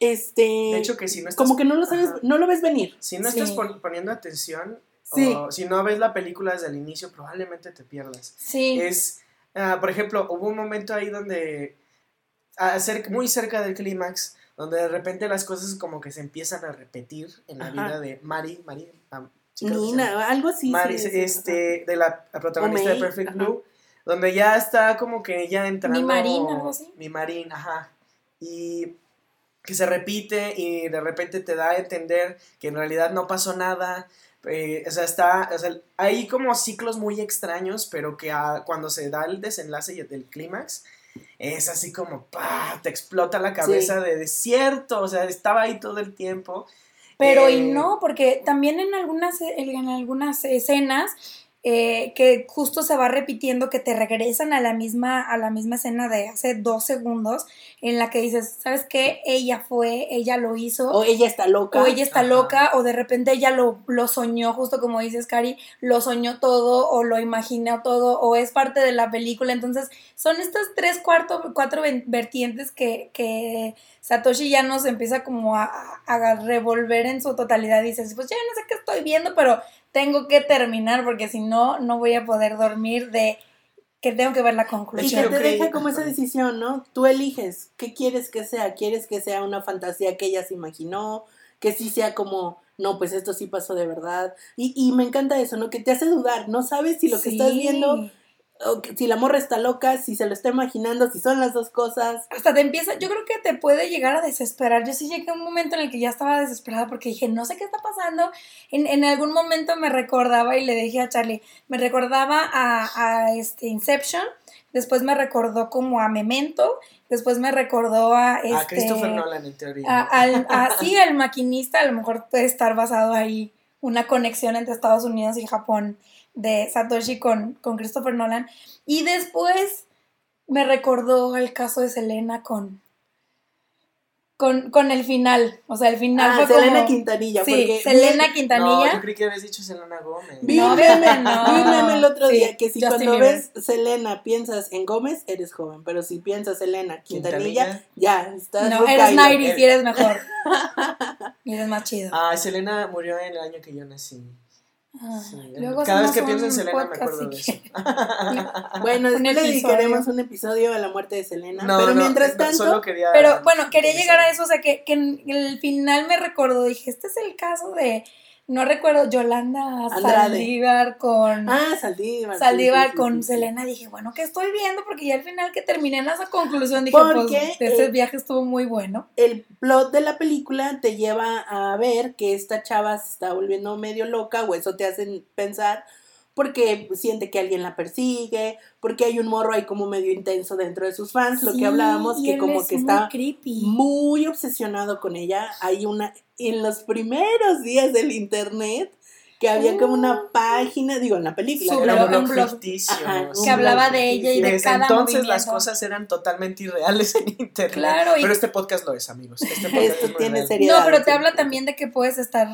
este, De hecho, que si no estás. como que no lo sabes, Ajá. no lo ves venir. Si no estás Sí. poniendo atención, Sí. o si no ves la película desde el inicio, probablemente te pierdas. Sí. Es, ah, por ejemplo, hubo un momento ahí donde, muy cerca del clímax, donde de repente las cosas como que se empiezan a repetir en la Ajá. vida de Mari, Mari, sí llama. Nina, algo así. Mari, sí, sí, este, de la, la protagonista de Perfect ajá. Blue, donde ya está como que ya entrando. Mi Marín, algo así. Mi Marín, ajá. Y que se repite y de repente te da a entender que en realidad no pasó nada. Eh, o sea, está, o sea, hay como ciclos muy extraños, pero que cuando se da el desenlace y del clímax, es así como, ¡pah! te explota la cabeza de desierto, o sea, estaba ahí todo el tiempo. Pero y Eh, no, porque también en algunas, en algunas escenas eh, que justo se va repitiendo que te regresan a la misma, a la misma escena de hace dos segundos, en la que dices, ¿sabes qué? Ella fue, ella lo hizo. O ella está loca. O ella está Ajá. loca, o de repente ella lo, lo soñó, justo como dices, Cari, lo soñó todo, o lo imaginó todo, o es parte de la película. Entonces, son estas tres, cuarto, cuatro vertientes que, que Satoshi ya nos empieza como a, a revolver en su totalidad. Dices, pues ya no sé qué estoy viendo, pero tengo que terminar porque si no, no voy a poder dormir de que tengo que ver la Y conclusión. que te deja como esa decisión, ¿no? Tú eliges qué quieres que sea. ¿Quieres que sea una fantasía que ella se imaginó? Que sí sea como, no, pues esto sí pasó de verdad. Y, y me encanta eso, ¿no? Que te hace dudar. No sabes si lo que estás Sí. viendo, si la morra está loca, si se lo está imaginando, si son las dos cosas. hasta te empieza, yo creo que te puede llegar a desesperar. Yo sí llegué a un momento en el que ya estaba desesperada porque dije, no sé qué está pasando. En, en algún momento me recordaba y le dije a Charlie, me recordaba a, a, este Inception, después me recordó como a Memento, después me recordó a este... A Christopher Nolan, en teoría. a- al, a- sí, al maquinista, a lo mejor puede estar basado ahí una conexión entre Estados Unidos y Japón de Satoshi con, con Christopher Nolan. Y después me recordó el caso de Selena con, con, con el final. O sea, el final Ah, fue Selena como... Quintanilla. Sí, porque Selena vi- no, Quintanilla. yo creí que habías dicho Selena Gómez. Vi, No, no. el otro Sí, día que si Justin cuando Bieber. ves Selena piensas en Gómez, eres joven. Pero si piensas Selena Quintanilla, Quintanilla. ya, estás no, eres Nairis y eres mejor. y eres más chido. Ah, Selena murió en el año que yo nací. Ah, Sí, luego Cada vez que pienso en Selena me acuerdo de eso. Bueno, después le dedicaremos un episodio a la muerte de Selena. No, pero no, mientras no, tanto, solo quería Pero bueno, quería llegar a eso, o sea, que, que en el final me recordó, dije, este es el caso de, no recuerdo, Yolanda Andrade. Saldívar con... Ah, Saldívar. Saldívar sí, sí, con sí. Selena, dije, bueno, ¿qué estoy viendo? Porque ya al final que terminé en esa conclusión, dije, Porque, pues, ese eh, viaje estuvo muy bueno. El plot de la película te lleva a ver que esta chava se está volviendo medio loca, o eso te hacen pensar, porque siente que alguien la persigue, porque hay un morro ahí como medio intenso dentro de sus fans, lo que hablábamos, que como que está creepy. muy obsesionado con ella. Hay una, en los primeros días del internet, que había como una Uh. página, digo, en la película, Su era blog, un blog blog. ficticio. Ajá, sí. un que hablaba blog de ella y de Desde cada entonces las cosas eran totalmente irreales en internet. Claro, y- Pero este podcast lo es, amigos. Este podcast Esto es tiene seriedad. No, pero te habla también de que puedes estar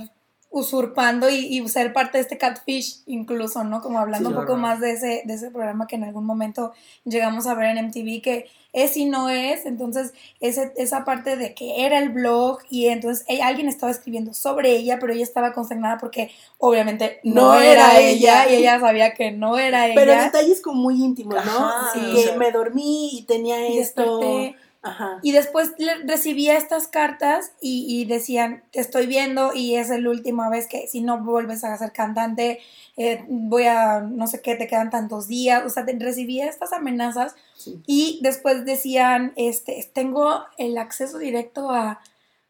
usurpando y, y ser parte de este catfish incluso, ¿no? Como hablando Sí, un poco más de ese, de ese programa que en algún momento llegamos a ver en MTV, que es y no es, entonces ese, esa parte de que era el blog y entonces ella- alguien estaba escribiendo sobre ella, pero ella estaba consternada porque obviamente no, No era, era ella, ella. y ella sabía que no era Pero ella. detalles como muy íntimos, ¿no? Ajá, Sí, que o sea- me dormí y tenía Y esto. desperté. Ajá. Y después le- recibía estas cartas y, y decían, te estoy viendo y es la última vez que si no vuelves a ser cantante, eh, voy a, no sé qué, te quedan tantos días. O sea, te- recibía estas amenazas Sí. y después decían, este, tengo el acceso directo a,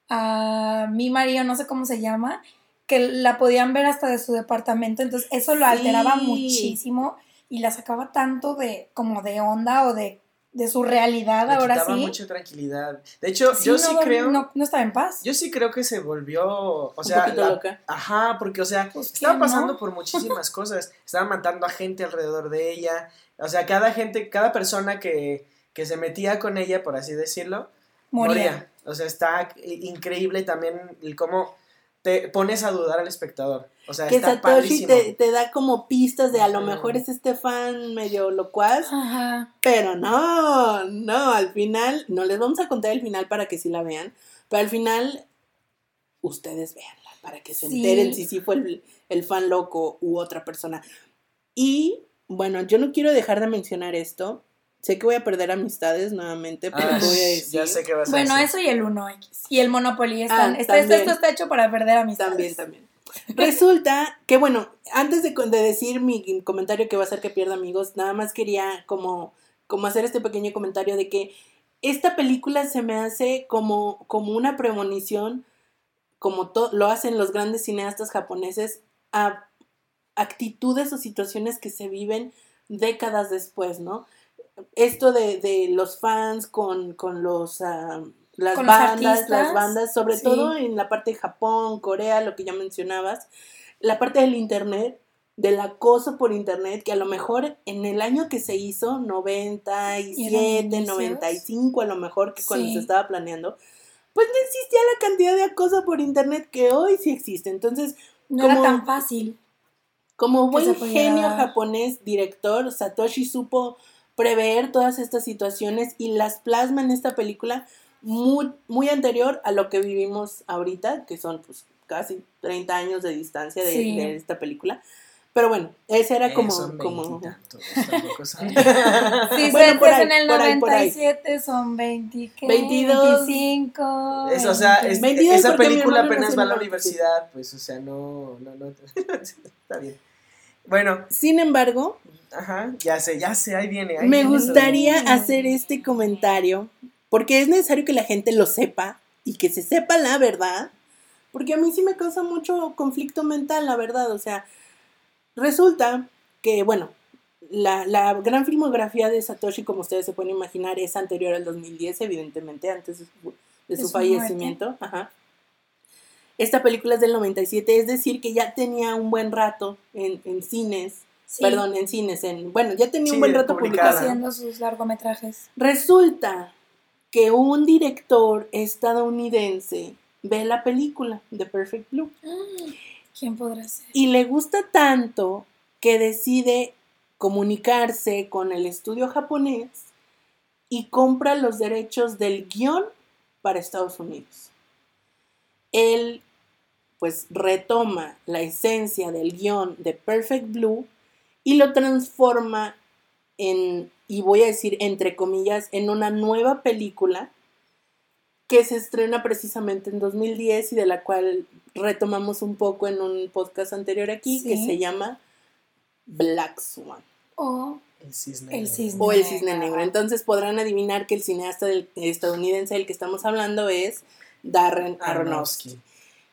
a mi marido, no sé cómo se llama, que la podían ver hasta de su departamento. Entonces eso lo alteraba Sí. muchísimo y la sacaba tanto de, como de onda o de, de su realidad ahora sí. mucha tranquilidad. De hecho, Sí, yo no, sí creo. No, no estaba en paz. Yo sí creo que se volvió. O un sea, poquito la- loca. Ajá, porque, o sea, Pues, estaba pasando por muchísimas cosas. Estaba matando a gente alrededor de ella. O sea, cada gente, cada persona que, que se metía con ella, por así decirlo, Moría. moría. O sea, está increíble también el cómo te pones a dudar al espectador. O sea, Que está Satoshi padrísimo. te, te da como pistas de a lo mejor es este fan medio locuaz, Ajá. pero no, no, al final, no les vamos a contar el final para que sí la vean, pero al final ustedes véanla para que se Sí. enteren si sí fue el, el fan loco u otra persona. Y bueno, yo no quiero dejar de mencionar esto. Sé que voy a perder amistades nuevamente, pero Ah, voy a decir. ya sé vas a Bueno, decir. eso y el 1X. Y el Monopoly. Están, Ah, esto, esto- está hecho para perder amistades. También, también. Resulta que, bueno, antes de, de decir mi comentario que va a hacer que pierda amigos, nada más quería como, como hacer este pequeño comentario de que esta película se me hace como, como una premonición, como to- lo hacen los grandes cineastas japoneses, a actitudes o situaciones que se viven décadas después, ¿no? Esto de, de los fans con, con los... ah, las Con bandas, las bandas, sobre sí. todo en la parte de Japón, Corea, lo que ya mencionabas, la parte del internet, del acoso por internet, que a lo mejor en el año que se hizo, 97, inicios. 95 a lo mejor, que cuando Sí. se estaba planeando, pues no existía la cantidad de acoso por internet que hoy sí existe. Entonces, No como- era tan fácil. Como buen genio japonés, director, Satoshi supo prever todas estas situaciones y las plasma en esta película muy, muy anterior a lo que vivimos ahorita, que son pues casi 30 años de distancia de, Sí. de esta película. Pero bueno, ese era Eh, como... son como... son- Si Bueno, por ahí, en el por ahí, por ahí. 97 son 20, ¿qué? 22. 25. Es, o sea, 20. es- 22 esa película apenas va a la universidad, pues, o sea, no, no, no, está bien. Bueno, Sin embargo, ajá, ya sé, ya sé, ahí viene. ahí me viene. gustaría hacer este comentario porque es necesario que la gente lo sepa y que se sepa la verdad, porque a mí sí me causa mucho conflicto mental, la verdad. O sea, resulta que, bueno, la, la gran filmografía de Satoshi, como ustedes se pueden imaginar, es anterior al 2010, evidentemente, antes de su, de su fallecimiento. Ajá. Esta película es del 97, es decir, que ya tenía un buen rato en, en cines, Sí, perdón, en cines, en, bueno, ya tenía Sí, un buen rato publicada. publicada. Haciendo sus largometrajes. Resulta que un director estadounidense ve la película de Perfect Blue ¿Quién podrá ser? y le gusta tanto que decide comunicarse con el estudio japonés y compra los derechos del guion para Estados Unidos. Él pues retoma la esencia del guion de Perfect Blue y lo transforma en, y voy a decir entre comillas, en una nueva película que se estrena precisamente en 2010 y de la cual retomamos un poco en un podcast anterior aquí, que se llama Black Swan O El cisne. El negro. cisne. o El Cisne Negro. Negro. Entonces podrán adivinar que el cineasta del- estadounidense del que estamos hablando es Darren Aronofsky. Aronofsky.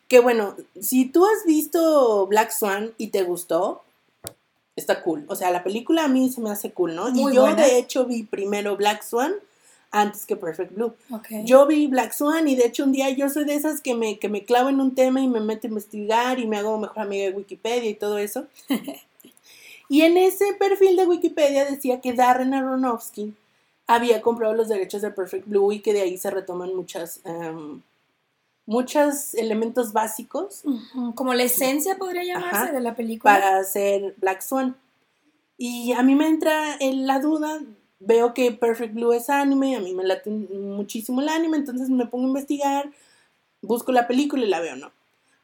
Que bueno, si tú has visto Black Swan y te gustó, está cool. O sea, la película a mí se me hace cool, ¿no? Muy y yo buena. de hecho vi primero Black Swan antes que Perfect Blue. ok. Yo vi Black Swan y de hecho un día yo soy de esas que me, que me clavo en un tema y me meto a investigar y me hago mejor amiga de Wikipedia y todo eso. y en ese perfil de Wikipedia decía que Darren Aronofsky había comprado los derechos de Perfect Blue y que de ahí se retoman muchas, em, muchos elementos básicos Como la esencia podría llamarse Ajá. de la película. para hacer Black Swan. Y a mí me entra en la duda, veo que Perfect Blue es anime, a mí me late muchísimo el anime, entonces me pongo a investigar, busco la película y la veo, ¿no?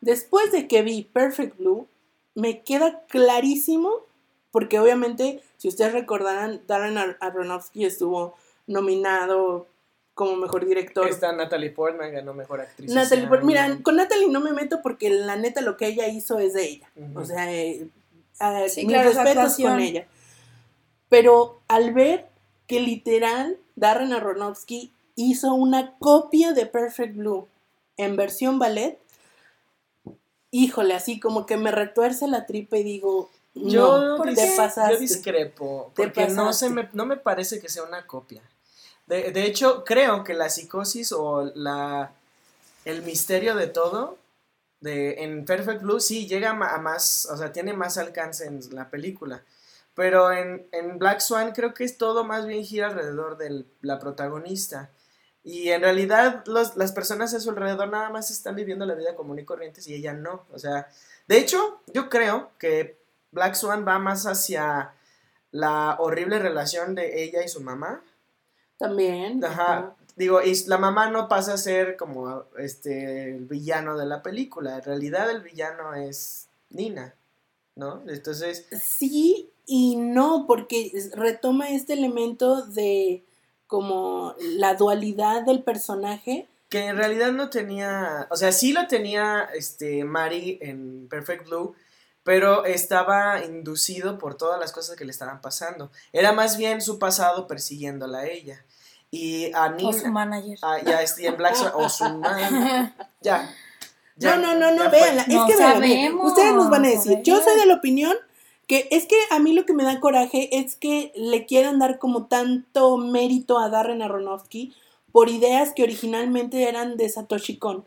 Después de que vi Perfect Blue, me queda clarísimo, porque obviamente, si ustedes recordarán, Darren Ar- Aronofsky estuvo nominado como mejor director Está Natalie Portman, ganó mejor actriz. Natalie, ese por- año. mira, con Natalie no me meto porque la neta lo que ella hizo es de ella. O sea, eh, Sí, mis claro, respetos con ella. Pero al ver que literal Darren Aronofsky hizo una copia de Perfect Blue en versión ballet, híjole, así como que me retuerce la tripa y digo, Yo, no, ¿por dis- te pasaste. yo discrepo, Te porque no, se me, no me parece que sea una copia. De, de hecho, creo que la psicosis o la, el misterio de todo de, en Perfect Blue sí llega a más, o sea, tiene más alcance en la película. Pero en, en Black Swan creo que es todo más bien gira alrededor de la protagonista. Y en realidad los- las personas a su alrededor nada más están viviendo la vida común y corriente y ella no. O sea, de hecho, yo creo que Black Swan va más hacia la horrible relación de ella y su mamá. También. Ajá. Digo, y la mamá no pasa a ser como este el villano de la película. En realidad el villano es Nina, ¿no? Entonces, Sí y no, porque retoma este elemento de como la dualidad del personaje. que en realidad no tenía, o sea, sí lo tenía este Mari en Perfect Blue, pero estaba inducido por todas las cosas que le estaban pasando. Era más bien su pasado persiguiéndola a ella. Y a O Nina, su manager. a- ya en Black Swan, o su man, ya. ya, no, no, no, no, véanla. No es que sabemos, ustedes nos van a decir. Yo soy de la opinión que es que a mí lo que me da coraje es que le quieran dar como tanto mérito a Darren Aronofsky por ideas que originalmente eran de Satoshi Kon.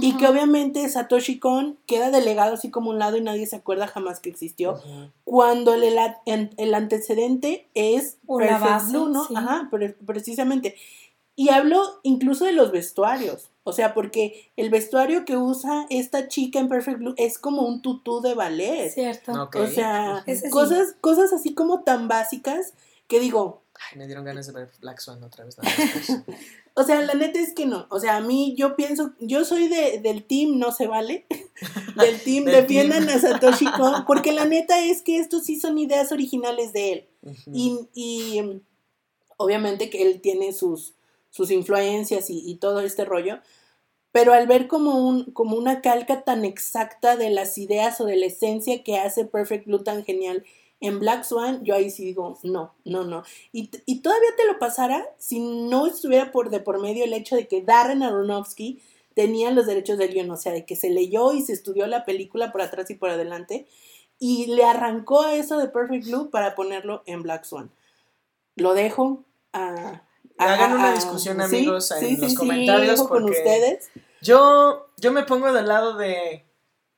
Y que obviamente Satoshi Kon queda delegado así como a un lado y nadie se acuerda jamás que existió. Ujú. cuando el, el- en- el antecedente es Una Perfect base, Blue, ¿no? sí. Ajá, pre- precisamente. Y hablo incluso de los vestuarios. O sea, porque el vestuario que usa esta chica en Perfect Blue es como un tutú de ballet. Cierto. Ok. O sea, cosas, cosas así como tan básicas que digo, Ay, me dieron ganas de ver Black Swan otra vez. o sea, la neta es que no. O sea, a mí yo pienso, yo soy de, del team no se vale. del team Del defiendan team. a Satoshi Kon, porque la neta es que estos sí son ideas originales de él. Y, y, obviamente que él tiene sus, sus influencias y, y todo este rollo, pero al ver como, un, como una calca tan exacta de las ideas o de la esencia que hace Perfect Blue tan genial en Black Swan, yo ahí sí digo, no, no, no. Y, y todavía te lo pasara si no estuviera por de por medio el hecho de que Darren Aronofsky tenía los derechos del guion, o sea, de que se leyó y se estudió la película por atrás y por adelante, y le arrancó a eso de Perfect Blue para ponerlo en Black Swan. Lo dejo a... a- Hagan una a- discusión, sí, amigos, en sí, los sí, comentarios, con ustedes. Yo, yo me pongo del lado de.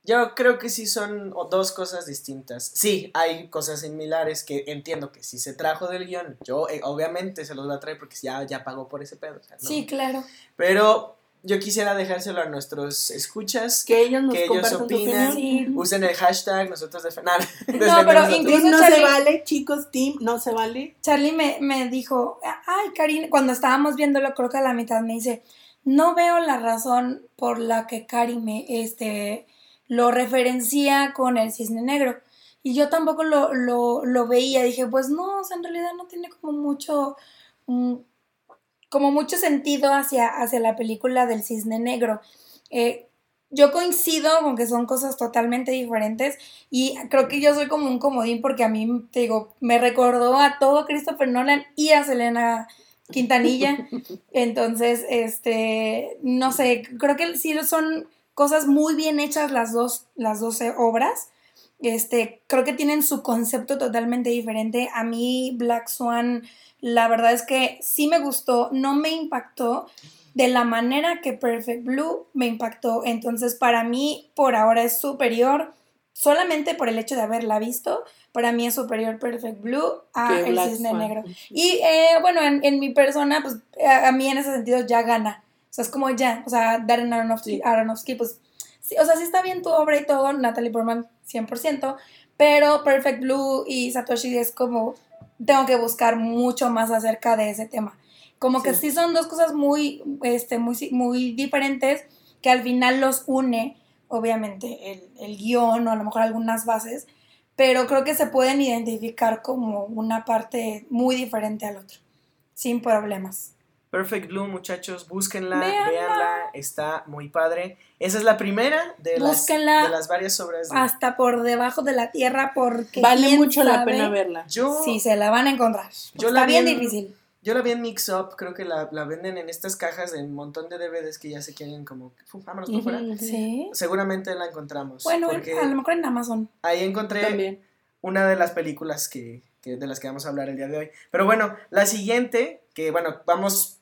Yo creo que sí son dos cosas distintas. Sí, hay cosas similares que entiendo que si se trajo del guion, yo eh, obviamente se los va a traer porque ya, ya pagó por ese pedo. o sea, no. Sí, claro. Pero yo quisiera dejárselo a nuestros escuchas. Que ellos nos que ellos opinan. Sí. Usen el hashtag, nosotros defendemos. No, pero incluso no se Charlie- vale, chicos, team, no se vale. Charlie me, me dijo, ay, Karina, cuando estábamos viéndolo, creo que a la mitad me dice, no veo la razón por la que Cari me, este, lo referencia con el cisne negro. Y yo tampoco lo, lo, lo veía, dije, pues no, o sea, en realidad no tiene como mucho, mm, como mucho sentido hacia, hacia la película del cisne negro. Eh, yo coincido con que son cosas totalmente diferentes y creo que yo soy como un comodín porque a mí, te digo, me recordó a todo Christopher Nolan y a Selena Quintanilla. Entonces, este, no sé, creo que sí son cosas muy bien hechas las dos, las 12 obras. Este, creo que tienen su concepto totalmente diferente. A mí Black Swan, la verdad es que sí me gustó, no me impactó de la manera que Perfect Blue me impactó. Entonces, para mí, por ahora es superior, solamente por el hecho de haberla visto, para mí es superior Perfect Blue a El Black Cisne Swan. Negro. Y eh, bueno, en, en mi persona, pues a, a mí en ese sentido ya gana. O sea, es como ya, o sea, Darren Aronofsky, Sí. Aronofsky, pues, sí, o sea, sí está bien tu obra y todo, Natalie Portman 100%, pero Perfect Blue y Satoshi es como, tengo que buscar mucho más acerca de ese tema. Como que Sí. sí son dos cosas muy, este, muy, muy diferentes que al final los une, obviamente, el, el guion o a lo mejor algunas bases, pero creo que se pueden identificar como una parte muy diferente al otro, sin problemas. Perfect Blue, muchachos, búsquenla, Véanla. véanla, está muy padre. Esa es la primera de las, de las varias obras. de- Hasta por debajo de la tierra porque... Vale mucho la pena verla. Yo, si se la van a encontrar. Yo Está la bien en- difícil. yo la vi en Mix Up, creo que la, la venden en estas cajas de un montón de DVDs que ya se quieren como, "Fu, vámonos por fuera. Sí. Seguramente la encontramos. Bueno, a lo mejor en Amazon. ahí encontré También. una de las películas que, que- de las que vamos a hablar el día de hoy. Pero bueno, la siguiente, que bueno, vamos...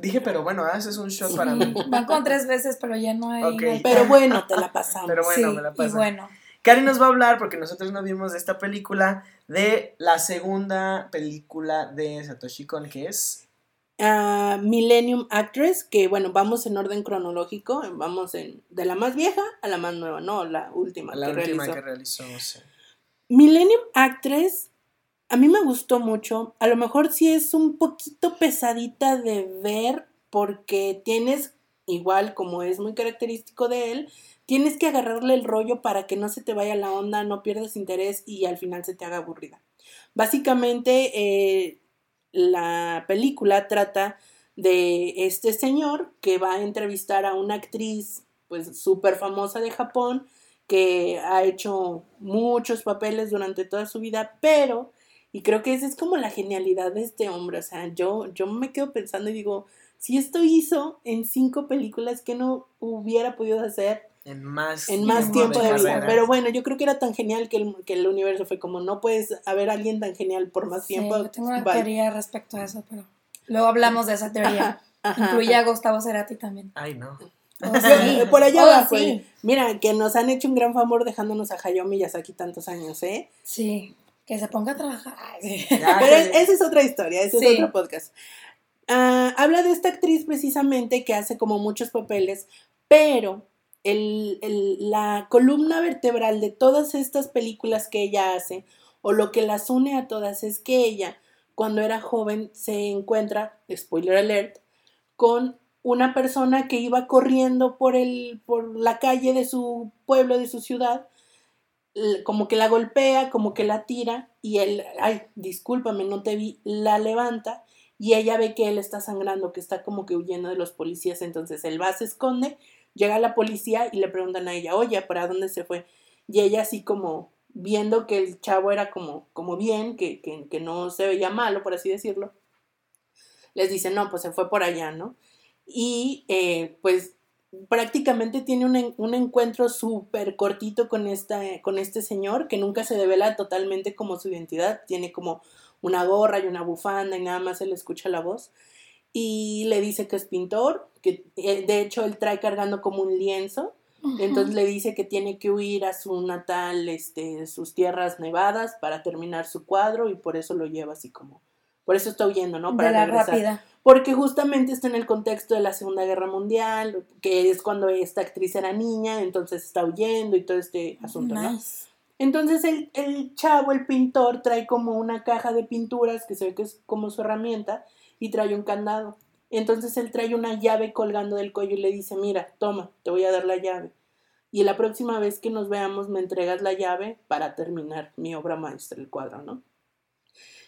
Dije, pero bueno, ah, ese es un shot para mí. Van con tres veces, pero ya no hay... Pero bueno, te la pasamos. Pero bueno, sí, me la y pasan. bueno. Cari nos va a hablar, porque nosotros no vimos de esta película, de la segunda película de Satoshi Kon, que es... a Millennium Actress, que bueno, vamos en orden cronológico, vamos en de la más vieja a la más nueva, no, la última La que última realizó. que realizó. sí. Millennium Actress, a mí me gustó mucho, a lo mejor sí es un poquito pesadita de ver porque tienes, igual como es muy característico de él, tienes que agarrarle el rollo para que no se te vaya la onda, no pierdas interés y al final se te haga aburrida. Básicamente, eh, la película trata de este señor que va a entrevistar a una actriz pues súper famosa de Japón que ha hecho muchos papeles durante toda su vida, pero, y creo que esa es como la genialidad de este hombre, o sea, yo, yo me quedo pensando y digo, si esto hizo en cinco películas, que no hubiera podido hacer En más, en más tiempo de vida? Pero bueno, yo creo que era tan genial que el, que el universo fue como, no puedes haber alguien tan genial por más Sí, tiempo. yo tengo una Bye. teoría respecto a eso, pero luego hablamos de esa teoría. Ajá, ajá, Incluye a. Gustavo Cerati también. Ay, no. Oh, sí. por allá Oh, va, sí. pues. Mira, que nos han hecho un gran favor dejándonos a Hayao Miyazaki tantos años, ¿eh? Sí, que se ponga a trabajar. Ay, sí. Ya, Pero que- es- esa es otra historia, ese Sí. es otro podcast. Ah, habla de esta actriz precisamente que hace como muchos papeles, pero el- el- la columna vertebral de todas estas películas que ella hace, o lo que las une a todas, es que ella, cuando era joven, se encuentra, spoiler alert, con una persona que iba corriendo por, el, por la calle de su pueblo, de su ciudad, como que la golpea, como que la tira y él, ay, discúlpame, no te vi, la levanta y ella ve que él está sangrando, que está como que huyendo de los policías, entonces él va, se esconde, llega la policía y le preguntan a ella, oye, ¿para dónde se fue? Y ella así como viendo que el chavo era como, como bien, que, que, que no se veía malo, por así decirlo, les dice, no, pues se fue por allá, ¿no? Y eh, pues prácticamente tiene un, un encuentro súper cortito con, esta, con este señor que nunca se devela totalmente como su identidad, tiene como una gorra y una bufanda y nada más se le escucha la voz y le dice que es pintor, que eh, de hecho él trae cargando como un lienzo, entonces le dice que tiene que huir a su natal, este, sus tierras nevadas para terminar su cuadro y por eso lo lleva así como, por eso está huyendo, ¿no? Para de la regresar. rápida. Porque justamente está en el contexto de la Segunda Guerra Mundial, que es cuando esta actriz era niña, entonces está huyendo y todo este asunto, ¿no? Entonces el, el chavo, el pintor, trae como una caja de pinturas, que se ve que es como su herramienta, y trae un candado. Entonces él trae una llave colgando del cuello y le dice, mira, toma, te voy a dar la llave. Y la próxima vez que nos veamos me entregas la llave para terminar mi obra maestra, el cuadro, ¿no?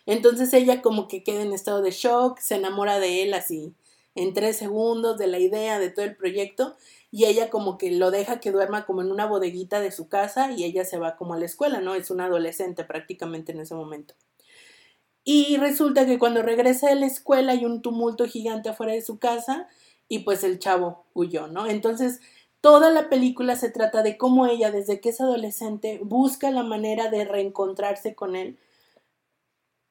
Entonces ella como que queda en estado de shock, se enamora de él así en tres segundos, de la idea, de todo el proyecto, y ella como que lo deja que duerma como en una bodeguita de su casa y ella se va como a la escuela, ¿no? Es una adolescente prácticamente en ese momento. Y resulta que cuando regresa de la escuela hay un tumulto gigante afuera de su casa y pues el chavo huyó, ¿no? Entonces toda la película se trata de cómo ella desde que es adolescente busca la manera de reencontrarse con él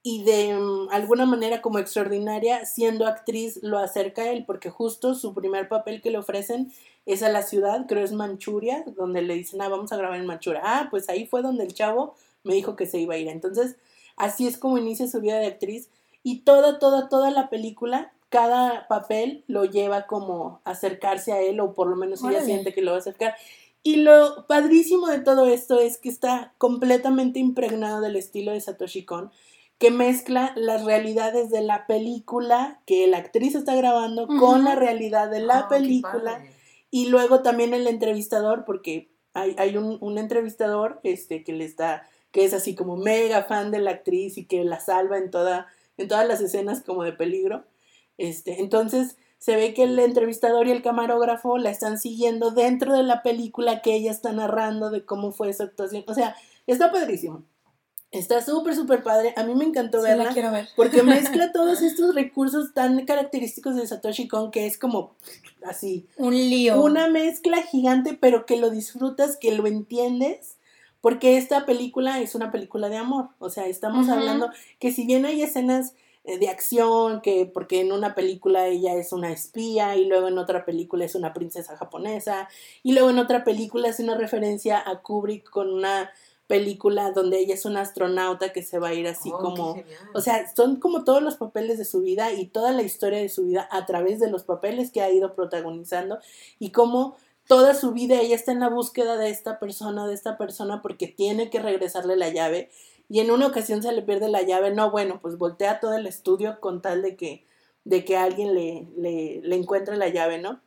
y de um, alguna manera como extraordinaria, siendo actriz, lo acerca a él, porque justo su primer papel que le ofrecen es a la ciudad, creo es Manchuria, donde le dicen, ah, vamos a grabar en Manchuria. Ah, pues ahí fue donde el chavo me dijo que se iba a ir. Entonces, así es como inicia su vida de actriz y toda, toda, toda la película, cada papel lo lleva como a acercarse a él o por lo menos ella siente que lo va a acercar. Y lo padrísimo de todo esto es que está completamente impregnado del estilo de Satoshi Kon, que mezcla las realidades de la película que la actriz está grabando con la realidad de la qué película y luego también el entrevistador, porque hay, hay un, un entrevistador este, que le está, que es así como mega fan de la actriz y que la salva en toda, en todas las escenas como de peligro. Este, entonces se ve que el entrevistador y el camarógrafo la están siguiendo dentro de la película que ella está narrando de cómo fue su actuación. O sea, está padrísimo. Está súper, súper padre. A mí me encantó Sí, verla. la quiero ver. Porque mezcla todos estos recursos tan característicos de Satoshi Kon que es como así, Un lío. una mezcla gigante, pero que lo disfrutas, que lo entiendes, porque esta película es una película de amor. O sea, estamos hablando que si bien hay escenas eh, de acción, que porque en una película ella es una espía y luego en otra película es una princesa japonesa y luego en otra película es una referencia a Kubrick con una película donde ella es una astronauta que se va a ir así Oh, como o sea, son como todos los papeles de su vida y toda la historia de su vida a través de los papeles que ha ido protagonizando y cómo toda su vida ella está en la búsqueda de esta persona, de esta persona porque tiene que regresarle la llave y en una ocasión se le pierde la llave, no, bueno, pues voltea todo el estudio con tal de que, de que alguien le, le, le encuentre la llave, ¿no?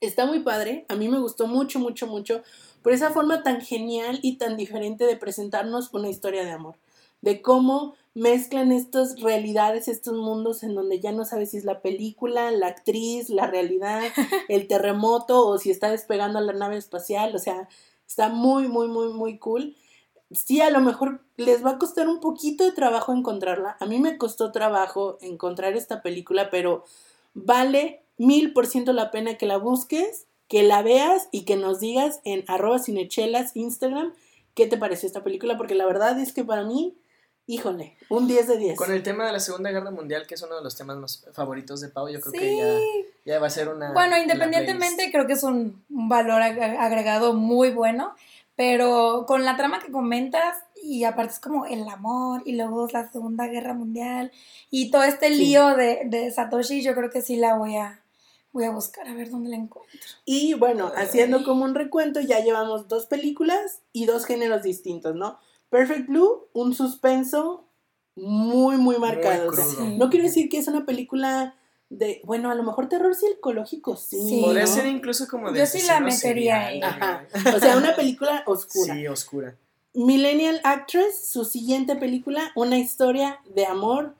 Está muy padre, a mí me gustó mucho, mucho, mucho por esa forma tan genial y tan diferente de presentarnos una historia de amor, de cómo mezclan estas realidades, estos mundos en donde ya no sabes si es la película, la actriz, la realidad, el terremoto o si está despegando la nave espacial, o sea, está muy, muy, muy, muy cool. Sí, a lo mejor les va a costar un poquito de trabajo encontrarla. A mí me costó trabajo encontrar esta película, pero vale mil por ciento la pena que la busques, que la veas y que nos digas en arroba cinechelas Instagram qué te pareció esta película, porque la verdad es que para mí, híjole, un 10 de 10. Con el tema de la Segunda Guerra Mundial, que es uno de los temas más favoritos de Pau, yo creo Sí. que ya, ya va a ser una. Bueno, independientemente, creo que es un, valor ag- agregado muy bueno, pero con la trama que comentas, y aparte es como el amor, y luego la Segunda Guerra Mundial, y todo este Sí. lío de, de Satoshi, yo creo que sí la voy a, voy a buscar a ver dónde la encuentro. Y bueno, haciendo como un recuento, ya llevamos dos películas y dos géneros distintos, ¿no? Perfect Blue, un suspenso muy, muy marcado. o sea, crudo. Sí. no quiero decir que es una película de, bueno, a lo mejor terror psicológico, sí. Sí. Podría ¿no? ser incluso como de Yo sí la metería ahí. Ajá. O sea, una película oscura. Sí, oscura. Millennial Actress, su siguiente película, una historia de amor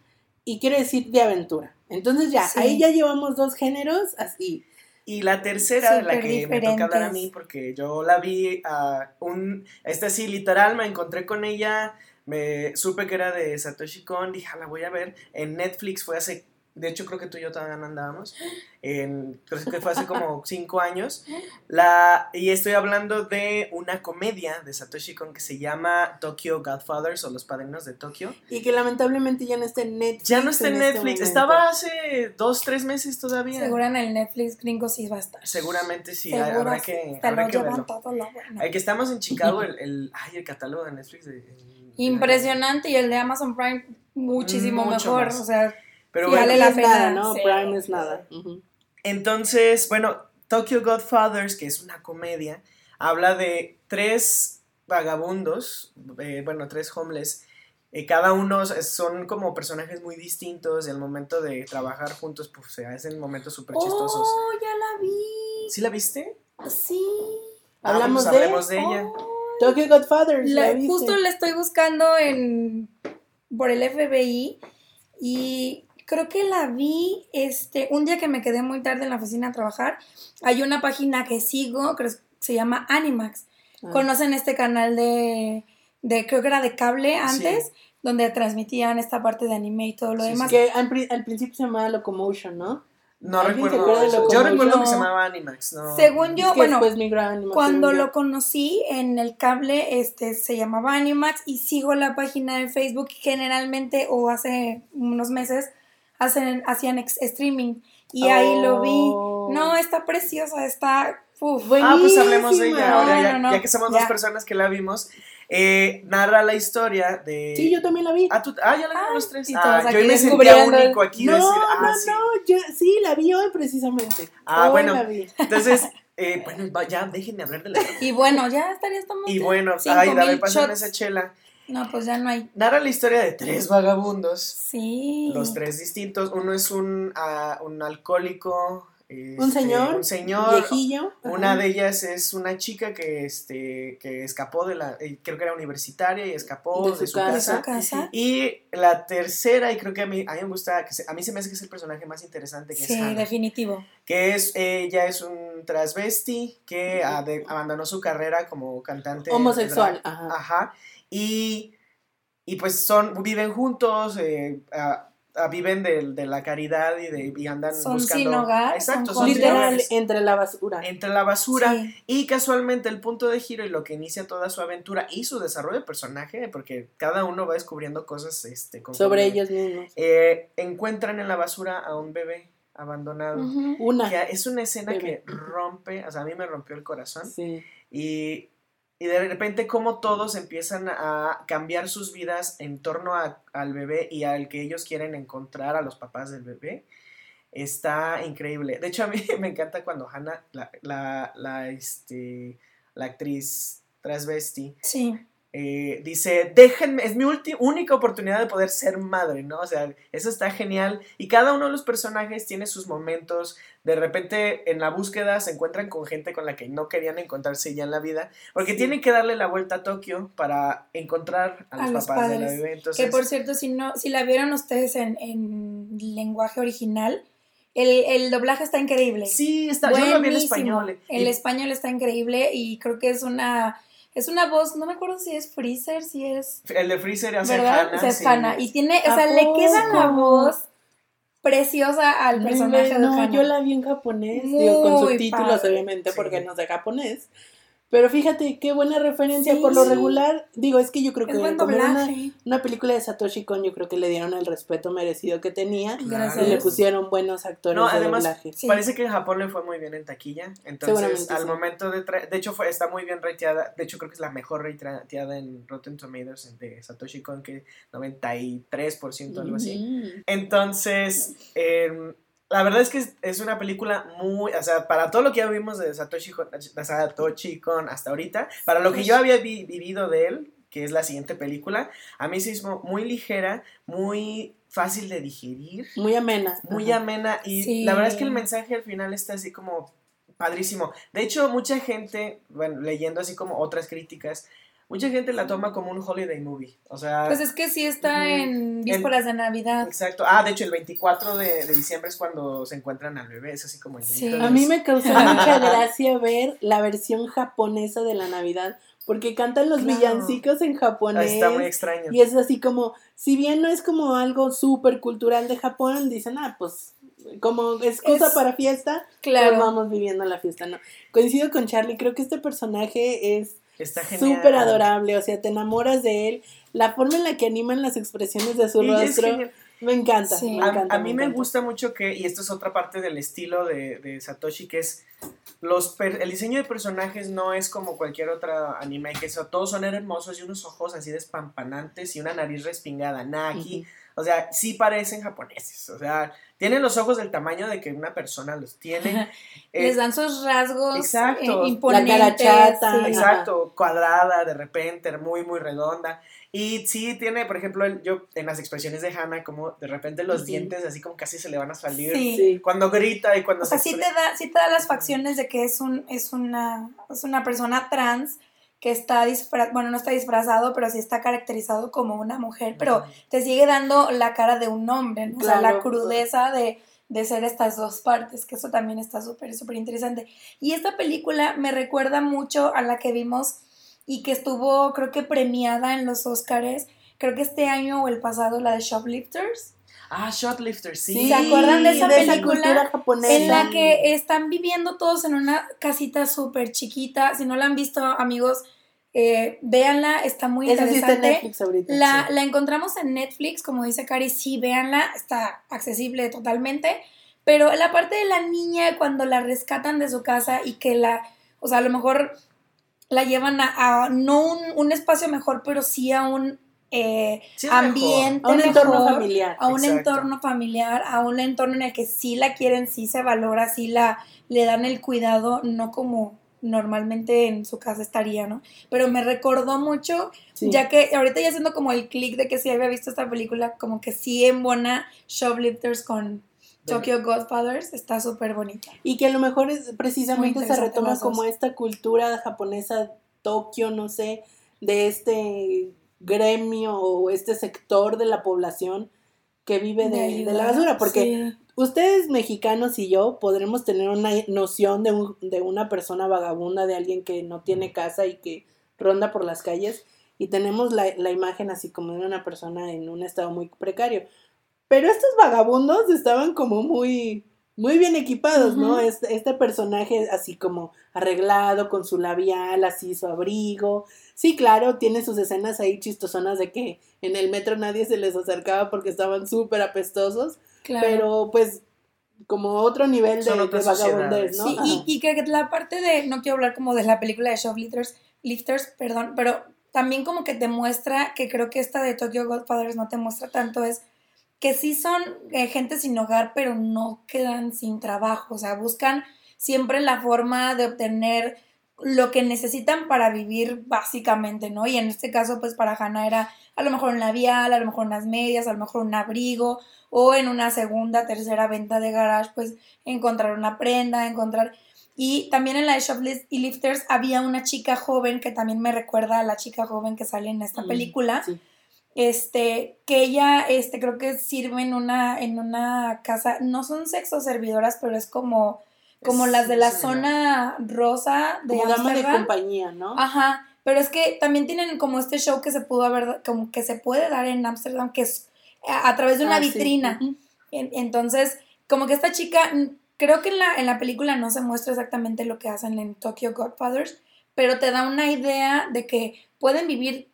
y quiere decir de aventura. Entonces ya, Sí. ahí ya llevamos dos géneros así. Y la tercera, la Súper que me toca hablar a mí, porque yo la vi a un. Esta sí, literal, me encontré con ella. Me supe que era de Satoshi Kon. Dije, "Ah, la voy a ver. En Netflix fue hace. De hecho, creo que tú y yo todavía no andábamos. En, creo que fue hace como cinco años. La, y estoy hablando de una comedia de Satoshi Kon que se llama Tokyo Godfathers o Los Padrinos de Tokio. Y que lamentablemente ya no está en Netflix. Ya no está en este Netflix. Estaba hace dos, tres meses todavía. Seguro en el Netflix gringo sí va a estar. Seguramente sí. Seguro habrá sí, que, te habrá lo que verlo. todo lo bueno. El que estamos en Chicago, el, el, ay, el catálogo de Netflix. de- de- Impresionante y el de Amazon Prime muchísimo Mucho mejor. más. O sea, Pero Sí, bueno, vale la pena, ¿no? sí. Prime es nada. Entonces, bueno, Tokyo Godfathers, que es una comedia, habla de tres vagabundos, eh, bueno, tres homeless. eh, cada uno son como personajes muy distintos y al momento de trabajar juntos, pues se hacen momentos súper chistosos. oh, ya la vi. ¿Sí la viste? Sí. Ah, Hablamos pues de hablemos de ella. Oh, Tokyo Godfathers. la- justo la estoy buscando en por el FBI y creo que la vi este un día que me quedé muy tarde en la oficina a trabajar. Hay una página que sigo, creo que se llama Animax. Ah. ¿Conocen este canal de, de creo que era de cable antes? Sí. Donde transmitían esta parte de anime y todo lo Sí, demás. Que al, al principio se llamaba Locomotion, ¿no? No ¿Alguien se recuerdo. Yo Locomotion? recuerdo que se No. llamaba Animax. No. Según yo, Es que bueno, después migró a animación, Cuando lo conocí en el cable, este se llamaba Animax y sigo la página de Facebook generalmente o hace unos meses hacen, hacían ex- streaming y ahí lo vi. Oh. No, está preciosa, está uf. Ah, pues hablemos de ella ahora, No, ya, no, no, ya que somos dos ya. personas que la vimos. Eh, narra la historia de. Sí, yo también la vi. Ah, ¿tú- ah, ya la Ah, los tres. Ah, yo me sentía único aquí no, decir, ah, no, sí. no, yo sí, la vi hoy precisamente. Ah, Hoy bueno. la vi. Entonces, eh, bueno, ya déjenme hablar de la. Y bueno, ya estarías tomando. Y bueno, ay, dame shots. esa chela. No, pues ya no hay. Narra la historia de tres vagabundos. Sí. Los tres distintos. Uno es un, ah, un alcohólico. Un este, señor. Un señor. Viejillo. Una ajá. de ellas es una chica que, este, que escapó de la, eh, creo que era universitaria y escapó De de, su casa. de casa. su casa. Y la tercera, y creo que a mí, a mí me gusta, que se- a mí se me hace que es el personaje más interesante, que Sí, es Hannah. definitivo. Que es, ella es un transvesti que abandonó su carrera como cantante. Homosexual. Ajá. Ajá. Y, y pues son, viven juntos, eh, viven de, de la caridad y, de, y andan Son buscando. sin hogar, Exacto, son son Literal, entre la basura. Entre la basura. Sí. Y casualmente el punto de giro y lo que inicia toda su aventura y su desarrollo de personaje, porque cada uno va descubriendo cosas este, Sobre ellos mismos. eh, encuentran en la basura a un bebé abandonado. Una. Que es una escena Bebé. que rompe, o sea, a mí me rompió el corazón. Sí. Y, y de repente como todos empiezan a cambiar sus vidas en torno a- al bebé y al que ellos quieren encontrar a los papás del bebé. Está increíble. De hecho, a mí me encanta cuando Hannah, la, la, la, este, la actriz transvesti, Sí. eh, dice, déjenme, es mi única oportunidad de poder ser madre, ¿no? O sea, eso está genial. Y cada uno de los personajes tiene sus momentos. De repente, en la búsqueda, se encuentran con gente con la que no querían encontrarse ya en la vida, porque Sí. tienen que darle la vuelta a Tokio para encontrar a los, A los papás de la padres. bebé. Entonces, Que por cierto, si no, si la vieron ustedes en, en lenguaje original, el, el doblaje está increíble. sí, está, yo lo vi en Buenísimo. español. eh, El y- español está increíble y creo que es una es una voz, no me acuerdo si es Freezer, si es el de Freezer hace ¿verdad? Hannah, O sea, es sí. Hannah. Y tiene, o ¿A sea, le queda la voz preciosa al No, personaje de no, yo la vi en japonés, digo, con subtítulos padre. obviamente Sí. porque no sé japonés. Pero fíjate qué buena referencia Sí. por lo regular. Digo, es que yo creo Es que buen como era una, una película de Satoshi Kon, yo creo que le dieron el respeto merecido que tenía Gracias. y le pusieron buenos actores No, de además, doblaje. Sí. Parece que en Japón le fue muy bien en taquilla. Entonces, al sí. momento de traer. De hecho, fue, está muy bien rateada. De hecho, creo que es la mejor rateada en Rotten Tomatoes de Satoshi Kon, que 93%, algo así. Mm. Entonces, em, la verdad es que es, una película muy. O sea, para todo lo que ya vimos de Satoshi, Kon- de Satoshi Kon hasta ahorita, para lo que yo había vi- vivido de él. que es la siguiente película, a mí se hizo muy ligera, muy fácil de digerir, Muy amena. muy Ajá. amena y Sí. la verdad es que el mensaje al final está así como padrísimo. De hecho, mucha gente, bueno, leyendo así como otras críticas, mucha gente la toma como un holiday movie. O sea, Pues es que sí está en vísperas de Navidad. exacto. Ah, de hecho, el 24 de, de diciembre es cuando se encuentran al bebé, es así como el Sí. A mí me causa mucha gracia ver la versión japonesa de la Navidad, porque cantan los Claro. villancicos en japonés. Está muy extraño. Y es así como, si bien no es como algo súper cultural de Japón, dicen, ah, pues como excusa Es- para fiesta, pues Claro. vamos viviendo la fiesta, ¿no? Coincido con Charlie, creo que este personaje es Está genial. súper adorable, o sea, te enamoras de él, la forma en la que animan las expresiones de su Y rostro, me encanta, Sí. me A, encanta. a mí me encanta. gusta mucho que, y esto es otra parte del estilo de, de Satoshi, que es los per- el diseño de personajes no es como cualquier otra anime, que eso, todos son hermosos y unos ojos así despampanantes y una nariz respingada. Nah, aquí, o sea, sí parecen japoneses, o sea, tienen los ojos del tamaño de que una persona los tiene. Eh, Les dan sus rasgos exacto. eh, imponentes. La cara chata. sí. Ajá. Exacto, cuadrada, de repente, muy, muy redonda. Y sí tiene, por ejemplo, el- yo en las expresiones de Hannah, como de repente los Ujú. dientes así como casi se le van a salir. Sí. Sí. Cuando grita y cuando O sea, se sí te da, sí te da las facciones de que es un, es una, es una persona trans que está disfrazado, bueno, no está disfrazado, pero sí está caracterizado como una mujer, pero te sigue dando la cara de un hombre, ¿no? O sea, la crudeza de, de ser estas dos partes, que eso también está súper, súper interesante. Y esta película me recuerda mucho a la que vimos y que estuvo, creo que premiada en los Oscars, creo que este año o el pasado, la de Shoplifters. Ah, Shotlifter, sí. Sí, ¿Se acuerdan de esa película? japonesa. En la que están viviendo todos en una casita súper chiquita. Si no la han visto, amigos, eh, véanla, está muy Esa sí está en interesante. Netflix ahorita. la, sí. la encontramos en Netflix, como dice Cari, sí, véanla, está accesible totalmente. Pero la parte de la niña cuando la rescatan de su casa y que la, o sea, a lo mejor la llevan a, a no un, un espacio mejor, pero sí a un eh, Sí es mejor. ambiente A un entorno mejor, familiar. a un Exacto. entorno familiar, a un entorno en el que sí la quieren, sí se valora, sí la le dan el cuidado, no como normalmente en su casa estaría, ¿no? Pero me recordó mucho, Sí. ya que ahorita ya haciendo como el clic de que sí había visto esta película, como que sí en buena Shoplifters con Tokyo Godfathers, está súper bonita. Y que a lo mejor es, precisamente se retoma como esta cultura japonesa, Tokio, no sé, de este gremio o este sector de la población que vive de, de ayudar, la basura. Porque sí. ustedes mexicanos y yo podremos tener una noción de, un- de una persona vagabunda, de alguien que no tiene casa y que ronda por las calles. Y tenemos la, la imagen así como de una persona en un estado muy precario. Pero estos vagabundos estaban como muy, muy bien equipados, ¿no? Ujú. Este, este personaje así como arreglado, con su labial, así su abrigo. Sí, claro, tiene sus escenas ahí chistosonas de que en el metro nadie se les acercaba porque estaban súper apestosos. Claro. Pero pues como otro nivel de, Son de vagabundez. ¿no? Sí, y, y que la parte de, no quiero hablar como de la película de Shoplifters, Lifters, perdón, pero también como que te muestra, que creo que esta de Tokyo Godfathers no te muestra tanto, es que sí son eh, gente sin hogar, pero no quedan sin trabajo, o sea, buscan siempre la forma de obtener lo que necesitan para vivir básicamente, ¿no? Y en este caso, pues para Hannah era a lo mejor un labial, a lo mejor unas medias, a lo mejor un abrigo, o en una segunda, tercera venta de garage, pues encontrar una prenda, encontrar... Y también en la de Shoplift y Lifters había una chica joven que también me recuerda a la chica joven que sale en esta Mm, película, sí. este, que ella, este, creo que sirve en una, en una casa, no son sexo servidoras, pero es como, como Es las de la zona rosa de Como dama de compañía, ¿no? Ajá, pero es que también tienen como este show que se pudo haber, como que se puede dar en Ámsterdam, que es a, a través de una Ah, vitrina. Entonces, como que esta chica, creo que en la, en la película no se muestra exactamente lo que hacen en Tokyo Godfathers, pero te da una idea de que pueden vivir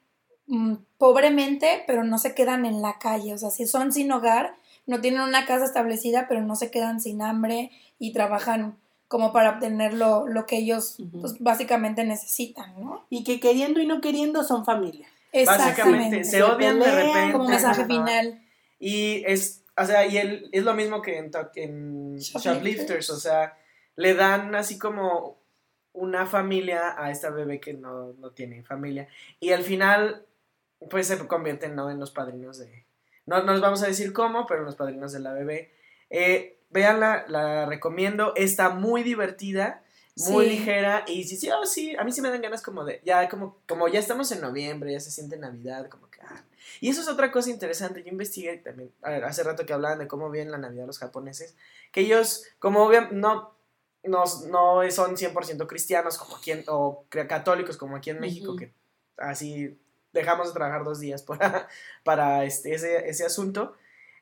mm, pobremente, pero no se quedan en la calle. O sea, si son sin hogar, no tienen una casa establecida, pero no se quedan sin hambre y trabajan como para obtener lo, lo que ellos pues, básicamente necesitan, ¿no? Y que queriendo y no queriendo son familia. Básicamente, se Se odian de repente. Como mensaje final. Y es, o sea, y él, es lo mismo que en, en Shoplifters. Shoplifters, o sea, le dan así como una familia a esta bebé que no, no tiene familia. Y al final pues se convierten ¿no? en los padrinos de... No, no les vamos a decir cómo, pero los padrinos de la bebé. Eh, véanla, la recomiendo. Está muy divertida, muy Sí. ligera. Y sí, sí, oh, sí, a mí sí me dan ganas como de... Ya como, como ya estamos en noviembre, ya se siente Navidad, como que... ah. Y eso es otra cosa interesante. Yo investigué también, a ver, hace rato que hablaban de cómo viven la Navidad los japoneses, que ellos, como obviamente, no, no, no son 100% cristianos como aquí en, o católicos como aquí en México, que así dejamos de trabajar dos días para, para este, ese, ese asunto.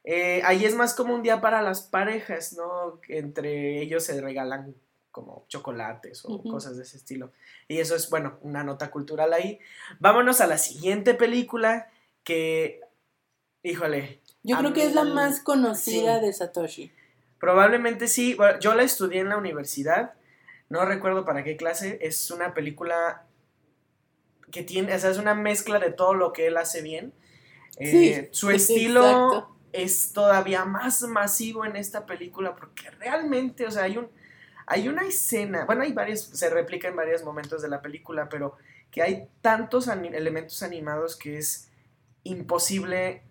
Eh, ahí es más como un día para las parejas, ¿no? Entre ellos se regalan como chocolates o cosas de ese estilo. Y eso es, bueno, una nota cultural ahí. Vámonos a la siguiente película que, híjole, Yo creo que es la más conocida sí. de Satoshi. Probablemente sí. Bueno, yo la estudié en la universidad. No recuerdo para qué clase. Es una película que tiene, o sea, es una mezcla de todo lo que él hace bien. Eh, Sí, su estilo exacto. Es todavía más masivo en esta película porque realmente, o sea, hay un hay una escena, bueno, hay varias, se replica en varios momentos de la película, pero que hay tantos elementos animados que es imposible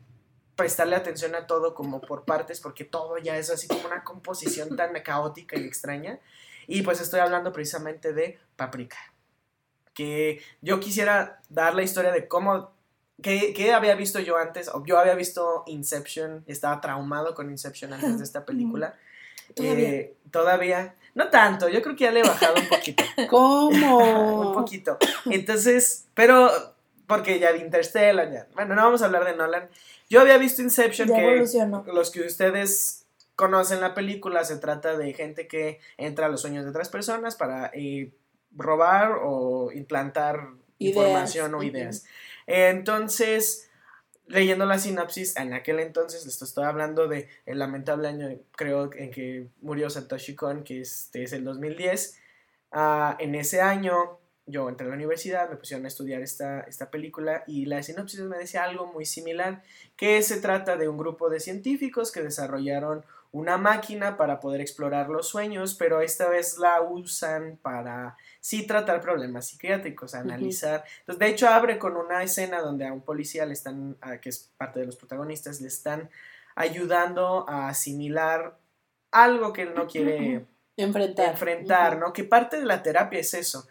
prestarle atención a todo como por partes, porque todo ya es así como una composición tan caótica y extraña. Y pues estoy hablando precisamente de Paprika. Que yo quisiera dar la historia de cómo, que, que había visto yo antes, yo había visto Inception, estaba traumado con Inception antes de esta película. Todavía. Eh, todavía, no tanto, yo creo que ya le he bajado un poquito. un ¿Cómo? poquito. Entonces, pero porque ya vi Interstellar, ya. Bueno, no vamos a hablar de Nolan. Yo había visto Inception Ya que evolucionó. los que ustedes conocen la película se trata de gente que entra a los sueños de otras personas para eh, robar o implantar Ideas. información o ideas. Entonces, leyendo la sinopsis, en aquel entonces les estoy hablando de el lamentable año, creo, en que murió Satoshi Kon, que este es el 2010. Ah, en ese año yo entré a la universidad, me pusieron a estudiar esta, esta película y la sinopsis me decía algo muy similar, que se trata de un grupo de científicos que desarrollaron una máquina para poder explorar los sueños, pero esta vez la usan para sí tratar problemas psiquiátricos, analizar. Entonces, de hecho, abre con una escena donde a un policía le están, a- que es parte de los protagonistas, le están ayudando a asimilar algo que él no quiere Enfrentar. enfrentar. ¿no? Que parte de la terapia es eso.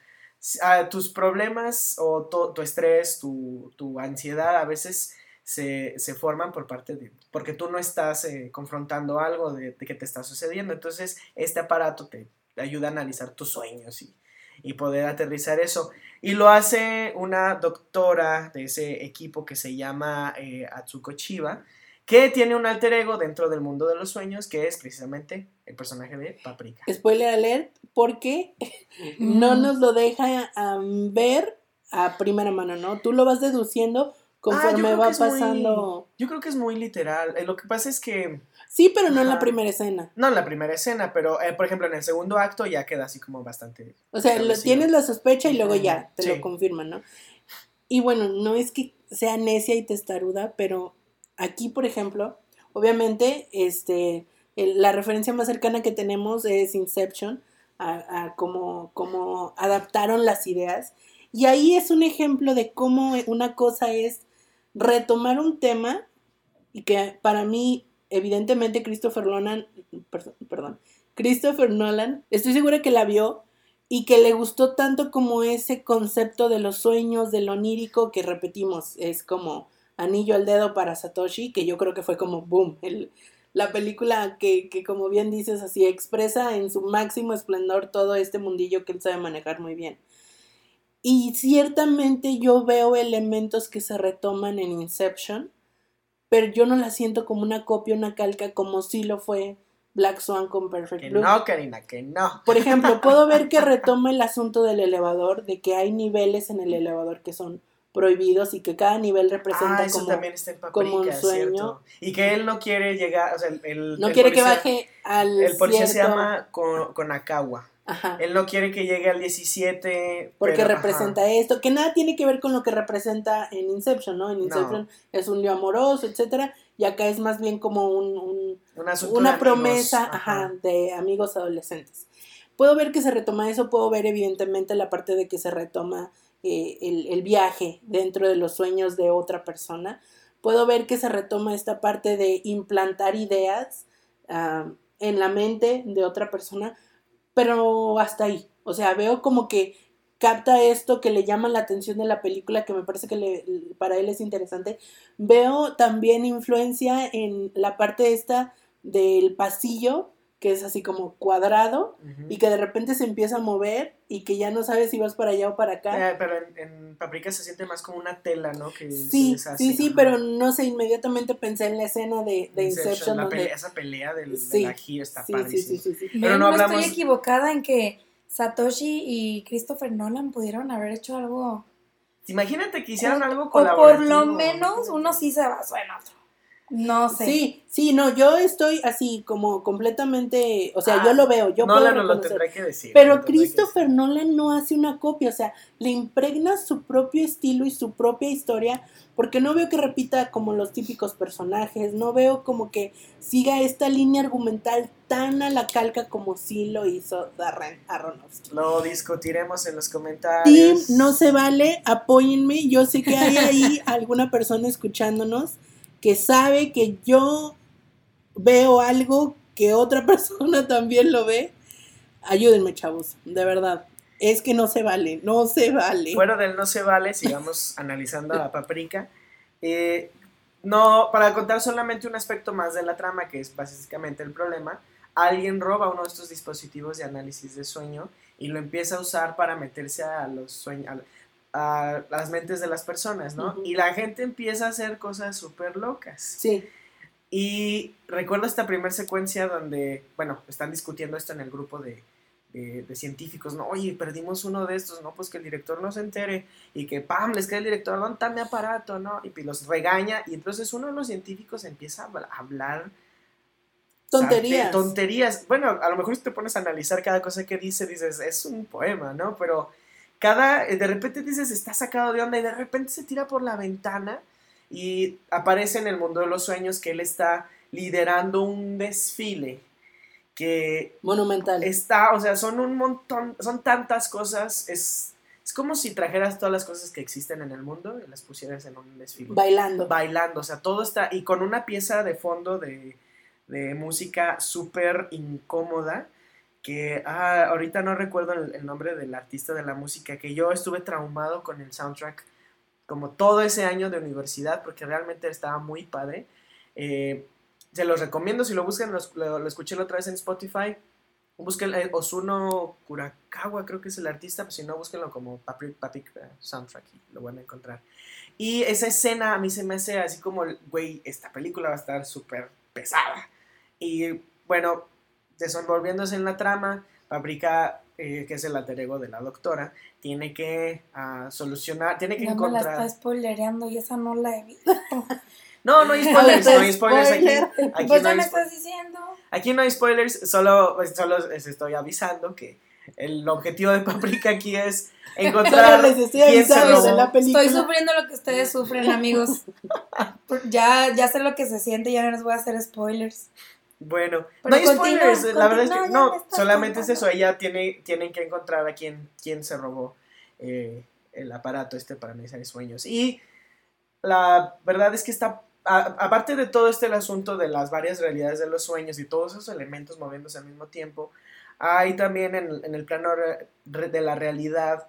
A tus problemas o tu estrés, tu, tu ansiedad a veces se, se forman por parte de, porque tú no estás eh, confrontando algo de, de que te está sucediendo. Entonces, este aparato te ayuda a analizar tus sueños y, y poder aterrizar eso. Y lo hace una doctora de ese equipo que se llama eh, Atsuko Chiba, que tiene un alter ego dentro del mundo de los sueños, que es precisamente el personaje de Paprika. Spoiler alert, porque no Mm. nos lo deja ver a primera mano, ¿no? Tú lo vas deduciendo conforme creo va muy- pasando. Yo creo que es muy literal. Eh, lo que pasa es que, Sí, pero no en la primera escena. no en la primera escena, pero eh, por ejemplo en el segundo acto ya queda así como bastante... O sea, lo- tienes la sospecha y luego ya te sí. lo confirman, ¿no? Y bueno, no es que sea necia y testaruda, pero aquí, por ejemplo, obviamente, este, el- la referencia más cercana que tenemos es Inception, a, a cómo, cómo adaptaron las ideas. Y ahí es un ejemplo de cómo una cosa es retomar un tema y que para mí, evidentemente, Christopher Nolan, perdón, Christopher Nolan, estoy segura que la vio y que le gustó tanto como ese concepto de los sueños, de lo onírico, que repetimos, es como anillo al dedo para Satoshi, que yo creo que fue como boom, el, la película que, que como bien dices así expresa en su máximo esplendor todo este mundillo que él sabe manejar muy bien. Y ciertamente yo veo elementos que se retoman en Inception, pero yo no la siento como una copia, una calca, como sí lo fue Black Swan con Perfect Que Blue. no, Karina, que no. Por ejemplo, puedo ver que retoma el asunto del elevador, de que hay niveles en el elevador que son prohibidos y que cada nivel representa Ah, eso como también está en Paprika, como un sueño. ¿cierto? Y que él no quiere llegar, o sea, el, no el quiere que baje al El policía se llama Ko- Konakawa. Ajá, Él no quiere que llegue al 17. porque pero, representa ajá. esto, que nada tiene que ver con lo que representa en Inception, ¿no? En Inception es un lío amoroso, etcétera, y acá es más bien como un- un, una amigos, promesa ajá, de amigos adolescentes. Puedo ver que se retoma eso, puedo ver evidentemente la parte de que se retoma eh, el, el viaje dentro de los sueños de otra persona, puedo ver que se retoma esta parte de implantar ideas ah, en la mente de otra persona, pero hasta ahí. O sea, veo como que capta esto que le llama la atención de la película, que me parece que le- para él es interesante. Veo también influencia en la parte esta del pasillo, que es así como cuadrado, y que de repente se empieza a mover y que ya no sabes si vas para allá o para acá. Eh, pero en, en Paprika se siente más como una tela, ¿no? Que Sí, deshace, sí, sí, ajá. pero no sé, inmediatamente pensé en la escena de, de Inception, donde... pelea- esa pelea del, Sí, de la gira está sí, sí, padrísima. sí, sí, sí. Pero no no hablamos- estoy equivocada en que Satoshi y Christopher Nolan pudieron haber hecho algo. Imagínate que hicieran algo o colaborativo. por lo menos uno sí se basó en otro. No sé. Sí, sí, no, yo estoy así como completamente, o sea, Ah, yo lo veo, yo Nolan puedo nos lo tendrá que decir. Pero Christopher Nolan no hace una copia, o sea, le impregna su propio estilo y su propia historia, porque no veo que repita como los típicos personajes, no veo como que siga esta línea argumental tan a la calca como sí lo hizo Darren Aronofsky. Lo discutiremos en los comentarios. no se vale, apóyenme, yo sé que hay ahí alguna persona escuchándonos que sabe que yo veo algo que otra persona también lo ve. Ayúdenme, chavos, de verdad. Es que no se vale, no se vale. Fuera del no se vale, sigamos analizando a Paprika. Eh, no, para contar solamente un aspecto más de la trama, que es básicamente el problema, alguien roba uno de estos dispositivos de análisis de sueño y lo empieza a usar para meterse a los sueños, a, las mentes de las personas, ¿no? Y la gente empieza a hacer cosas súper locas. Sí, Y recuerdo esta primera secuencia donde, bueno, están discutiendo esto en el grupo de, de- de científicos, ¿no? Oye, perdimos uno de estos, ¿no? Pues que el director no se entere y que, ¡pam!, les cae el director, ¿dónde mi aparato, no? Y pues los regaña y entonces uno de los científicos empieza a habla- a hablar... tonterías. tonterías. Bueno, a lo mejor si te pones a analizar cada cosa que dice, dices, es un poema, ¿no? Pero cada, de repente dices, está sacado de onda y de repente se tira por la ventana y aparece en el mundo de los sueños que él está liderando un desfile que Monumental. está, o sea, son un montón, son tantas cosas, es, es como si trajeras todas las cosas que existen en el mundo y las pusieras en un desfile Bailando. bailando, o sea, todo está, y con una pieza de fondo de, de música súper incómoda, que ah, ahorita no recuerdo el, nombre del artista de la música, que yo estuve traumado con el soundtrack como todo ese año de universidad, porque realmente estaba muy padre. Eh, se los recomiendo, si lo buscan, lo, lo escuché la otra vez en Spotify. Busquen eh, Osuno Kurakawa, creo que es el artista, pues si no, búsquenlo como Paprika Paprika Soundtrack y lo van a encontrar. Y esa escena a mí se me hace así como, güey, esta película va a estar súper pesada. Y bueno, desenvolviéndose en la trama, Paprika, eh, que es el alter ego de la doctora, tiene que ah, solucionar, tiene que Ya me la encontrar... está spoilereando y esa no la he visto. No, no hay spoilers, no hay spoilers aquí. Spoiler. Aquí pues no me estás diciendo. Aquí no hay spoilers, solo, pues, solo les estoy avisando que el objetivo de Paprika aquí es encontrar les estoy quién se avisando de robó. la película. Estoy sufriendo lo que ustedes sufren, amigos. Ya, ya sé lo que se siente, ya no les voy a hacer spoilers. Bueno, Pero no hay continúa, la verdad es que no, solamente es eso, ella tiene, tienen que encontrar a quién, quién se robó eh, el aparato este para analizar sueños. Y la verdad es que está, a- aparte de todo este el asunto de las varias realidades de los sueños y todos esos elementos moviéndose al mismo tiempo, hay también en, en el plano re- de la realidad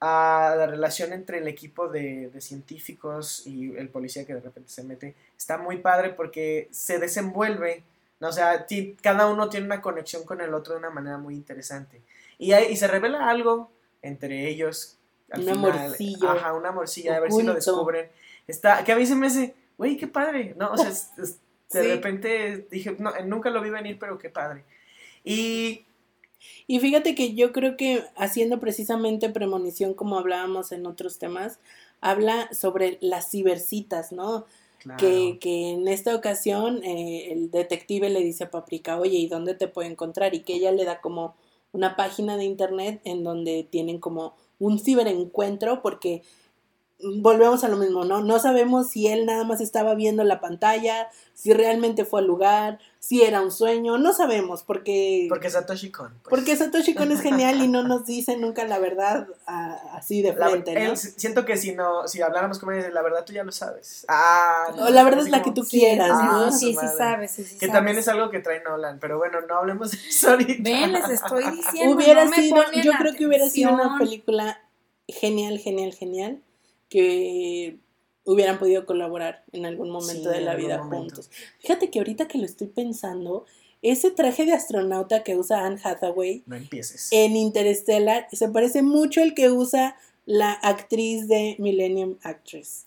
a la relación entre el equipo de, de científicos y el policía que de repente se mete está muy padre porque se desenvuelve. O sea, cada uno tiene una conexión con el otro de una manera muy interesante. Y, hay- y se revela algo entre ellos. al Un final. amorcillo. Ajá, un amorcillo, a ver si lo descubren. Está, que a mí se me hace, güey, qué padre, ¿no? O sea, es- es- de Sí. repente dije, no, nunca lo vi venir, pero qué padre. Y Y fíjate que yo creo que haciendo precisamente premonición, como hablábamos en otros temas, habla sobre las cibercitas, ¿no? Que, que en esta ocasión eh, el detective le dice a Paprika, oye, ¿y dónde te puedo encontrar? Y que ella le da como una página de internet en donde tienen como un ciberencuentro porque volvemos a lo mismo, ¿no? No sabemos si él nada más estaba viendo la pantalla, si realmente fue al lugar, si era un sueño, no sabemos, porque... Porque Satoshi Kon. pues. Porque Satoshi Kon es genial y no nos dice nunca la verdad a- así de La- frente, ¿no? él- siento que si no, si habláramos como él, la verdad tú ya lo sabes. Ah, O la verdad es la como- que tú Sí, quieras, ah, ¿no? sí, sí sabes, sí, sí Que sabes. también es algo que trae Nolan, pero bueno, no hablemos de eso ahorita. Ven, les estoy diciendo. Hubiera no me sido, ponen yo creo que hubiera sido una película genial, genial, genial, que hubieran podido colaborar en algún momento Sí, de la vida juntos. Fíjate que ahorita que lo estoy pensando, ese traje de astronauta que usa Anne Hathaway No empieces. en Interstellar se parece mucho al que usa la actriz de Millennium Actress.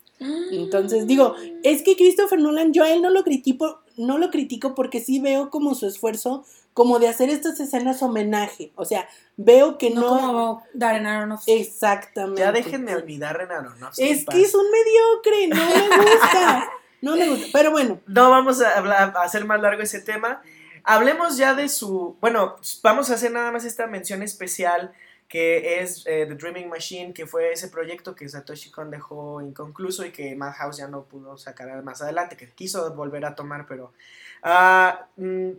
Entonces, digo, es que Christopher Nolan, yo a él no lo critico, no lo critico porque sí veo como su esfuerzo como de hacer estas escenas homenaje. O sea, veo que no, no. como Darren Aronofsky. Exactamente. Ya déjenme olvidar en Aronofsky. Es que es un mediocre, no me gusta. No me gusta. Pero bueno, No vamos a, hablar- a hacer más largo ese tema. Hablemos ya de su. Bueno, vamos a hacer nada más esta mención especial que es eh, The Dreaming Machine, que fue ese proyecto que Satoshi Kon dejó inconcluso y que Madhouse ya no pudo sacar más adelante, que quiso volver a tomar, pero. ah, mm,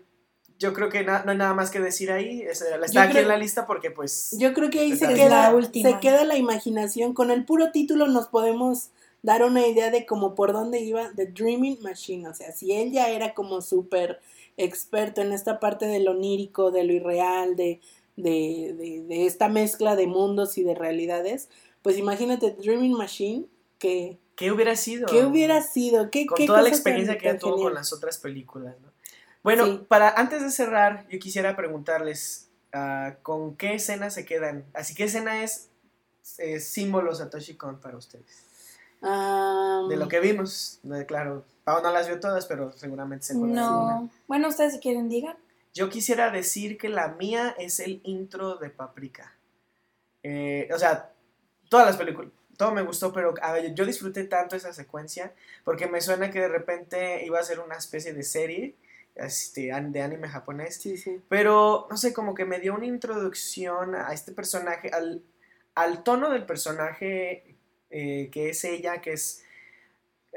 yo creo que na- no hay nada más que decir ahí. es- está Yo aquí creo- en la lista porque, pues. yo creo que ahí se queda, la última. se queda la imaginación. Con el puro título nos podemos dar una idea de como por dónde iba The Dreaming Machine. O sea, si él ya era como súper experto en esta parte de lo onírico, de lo irreal, de, de, de, de esta mezcla de mundos y de realidades, pues imagínate The Dreaming Machine, que, ¿Qué hubiera sido? ¿qué hubiera sido? ¿Qué, con qué toda la experiencia que ya tuvo con las otras películas, ¿no? Bueno, Sí. para antes de cerrar, yo quisiera preguntarles ah, con qué escena se quedan. Así que escena es eh, símbolo Satoshi Kon para ustedes. Ah, De lo que vimos, claro, Pau no las vio todas, pero seguramente se acuerda de una. No. Bueno, ustedes si quieren digan. Yo quisiera decir que la mía es el intro de Paprika. Eh, o sea, todas las películas, todo me gustó, pero a ver, yo disfruté tanto esa secuencia porque me suena que de repente iba a ser una especie de serie este, de anime japonés. Sí, sí. Pero, no sé, como que me dio una introducción a este personaje, al, al tono del personaje eh, que es ella, que es...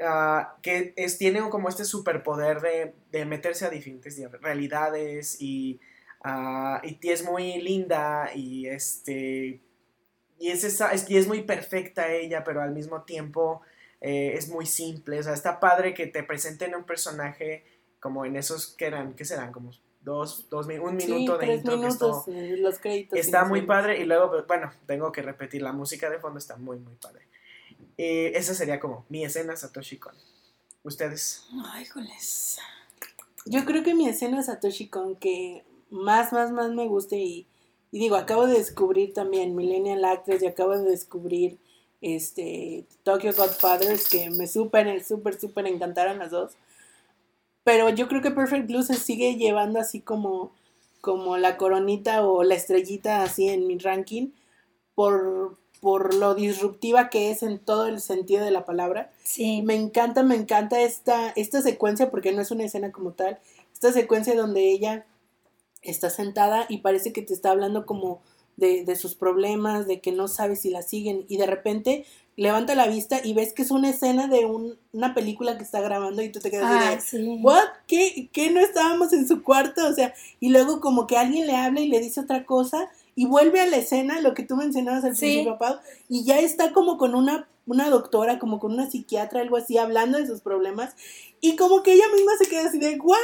ah, que es, tiene como este superpoder de, de meterse a diferentes realidades y, ah, y es muy linda y este y es, esa, es, y es muy perfecta ella, pero al mismo tiempo eh, es muy simple. O sea, está padre que te presenten un personaje como en esos que eran, ¿qué serán? Como dos, dos un Sí, minuto de tres intro que minutos, esto- eh, los créditos. está muy padre y luego, pues, bueno, tengo que repetir, la música de fondo está muy, muy padre. Eh, esa sería como mi escena Satoshi Kon. ¿Ustedes? Ay, joles. Yo creo que mi escena de Satoshi Kon que más, más, más me gusta y, y digo, acabo de descubrir también Millennial Actress y acabo de descubrir este Tokyo Godfathers que me súper, súper, súper encantaron las dos. Pero yo creo que Perfect Blue se sigue llevando así como, como la coronita o la estrellita así en mi ranking por, por lo disruptiva que es en todo el sentido de la palabra. Sí. Me encanta, me encanta esta, esta secuencia porque no es una escena como tal. Esta secuencia donde ella está sentada y parece que te está hablando como de, de sus problemas, de que no sabe si la siguen y de repente levanta la vista y ves que es una escena de un- una película que está grabando y tú te quedas así Ah, de, sí. ¿What? ¿Qué? ¿Qué no estábamos en su cuarto? O sea, y luego como que alguien le habla y le dice otra cosa y vuelve a la escena, lo que tú mencionabas al Sí. principio, Pau, y ya está como con una, una doctora, como con una psiquiatra, algo así, hablando de sus problemas, y como que ella misma se queda así de, ¿what?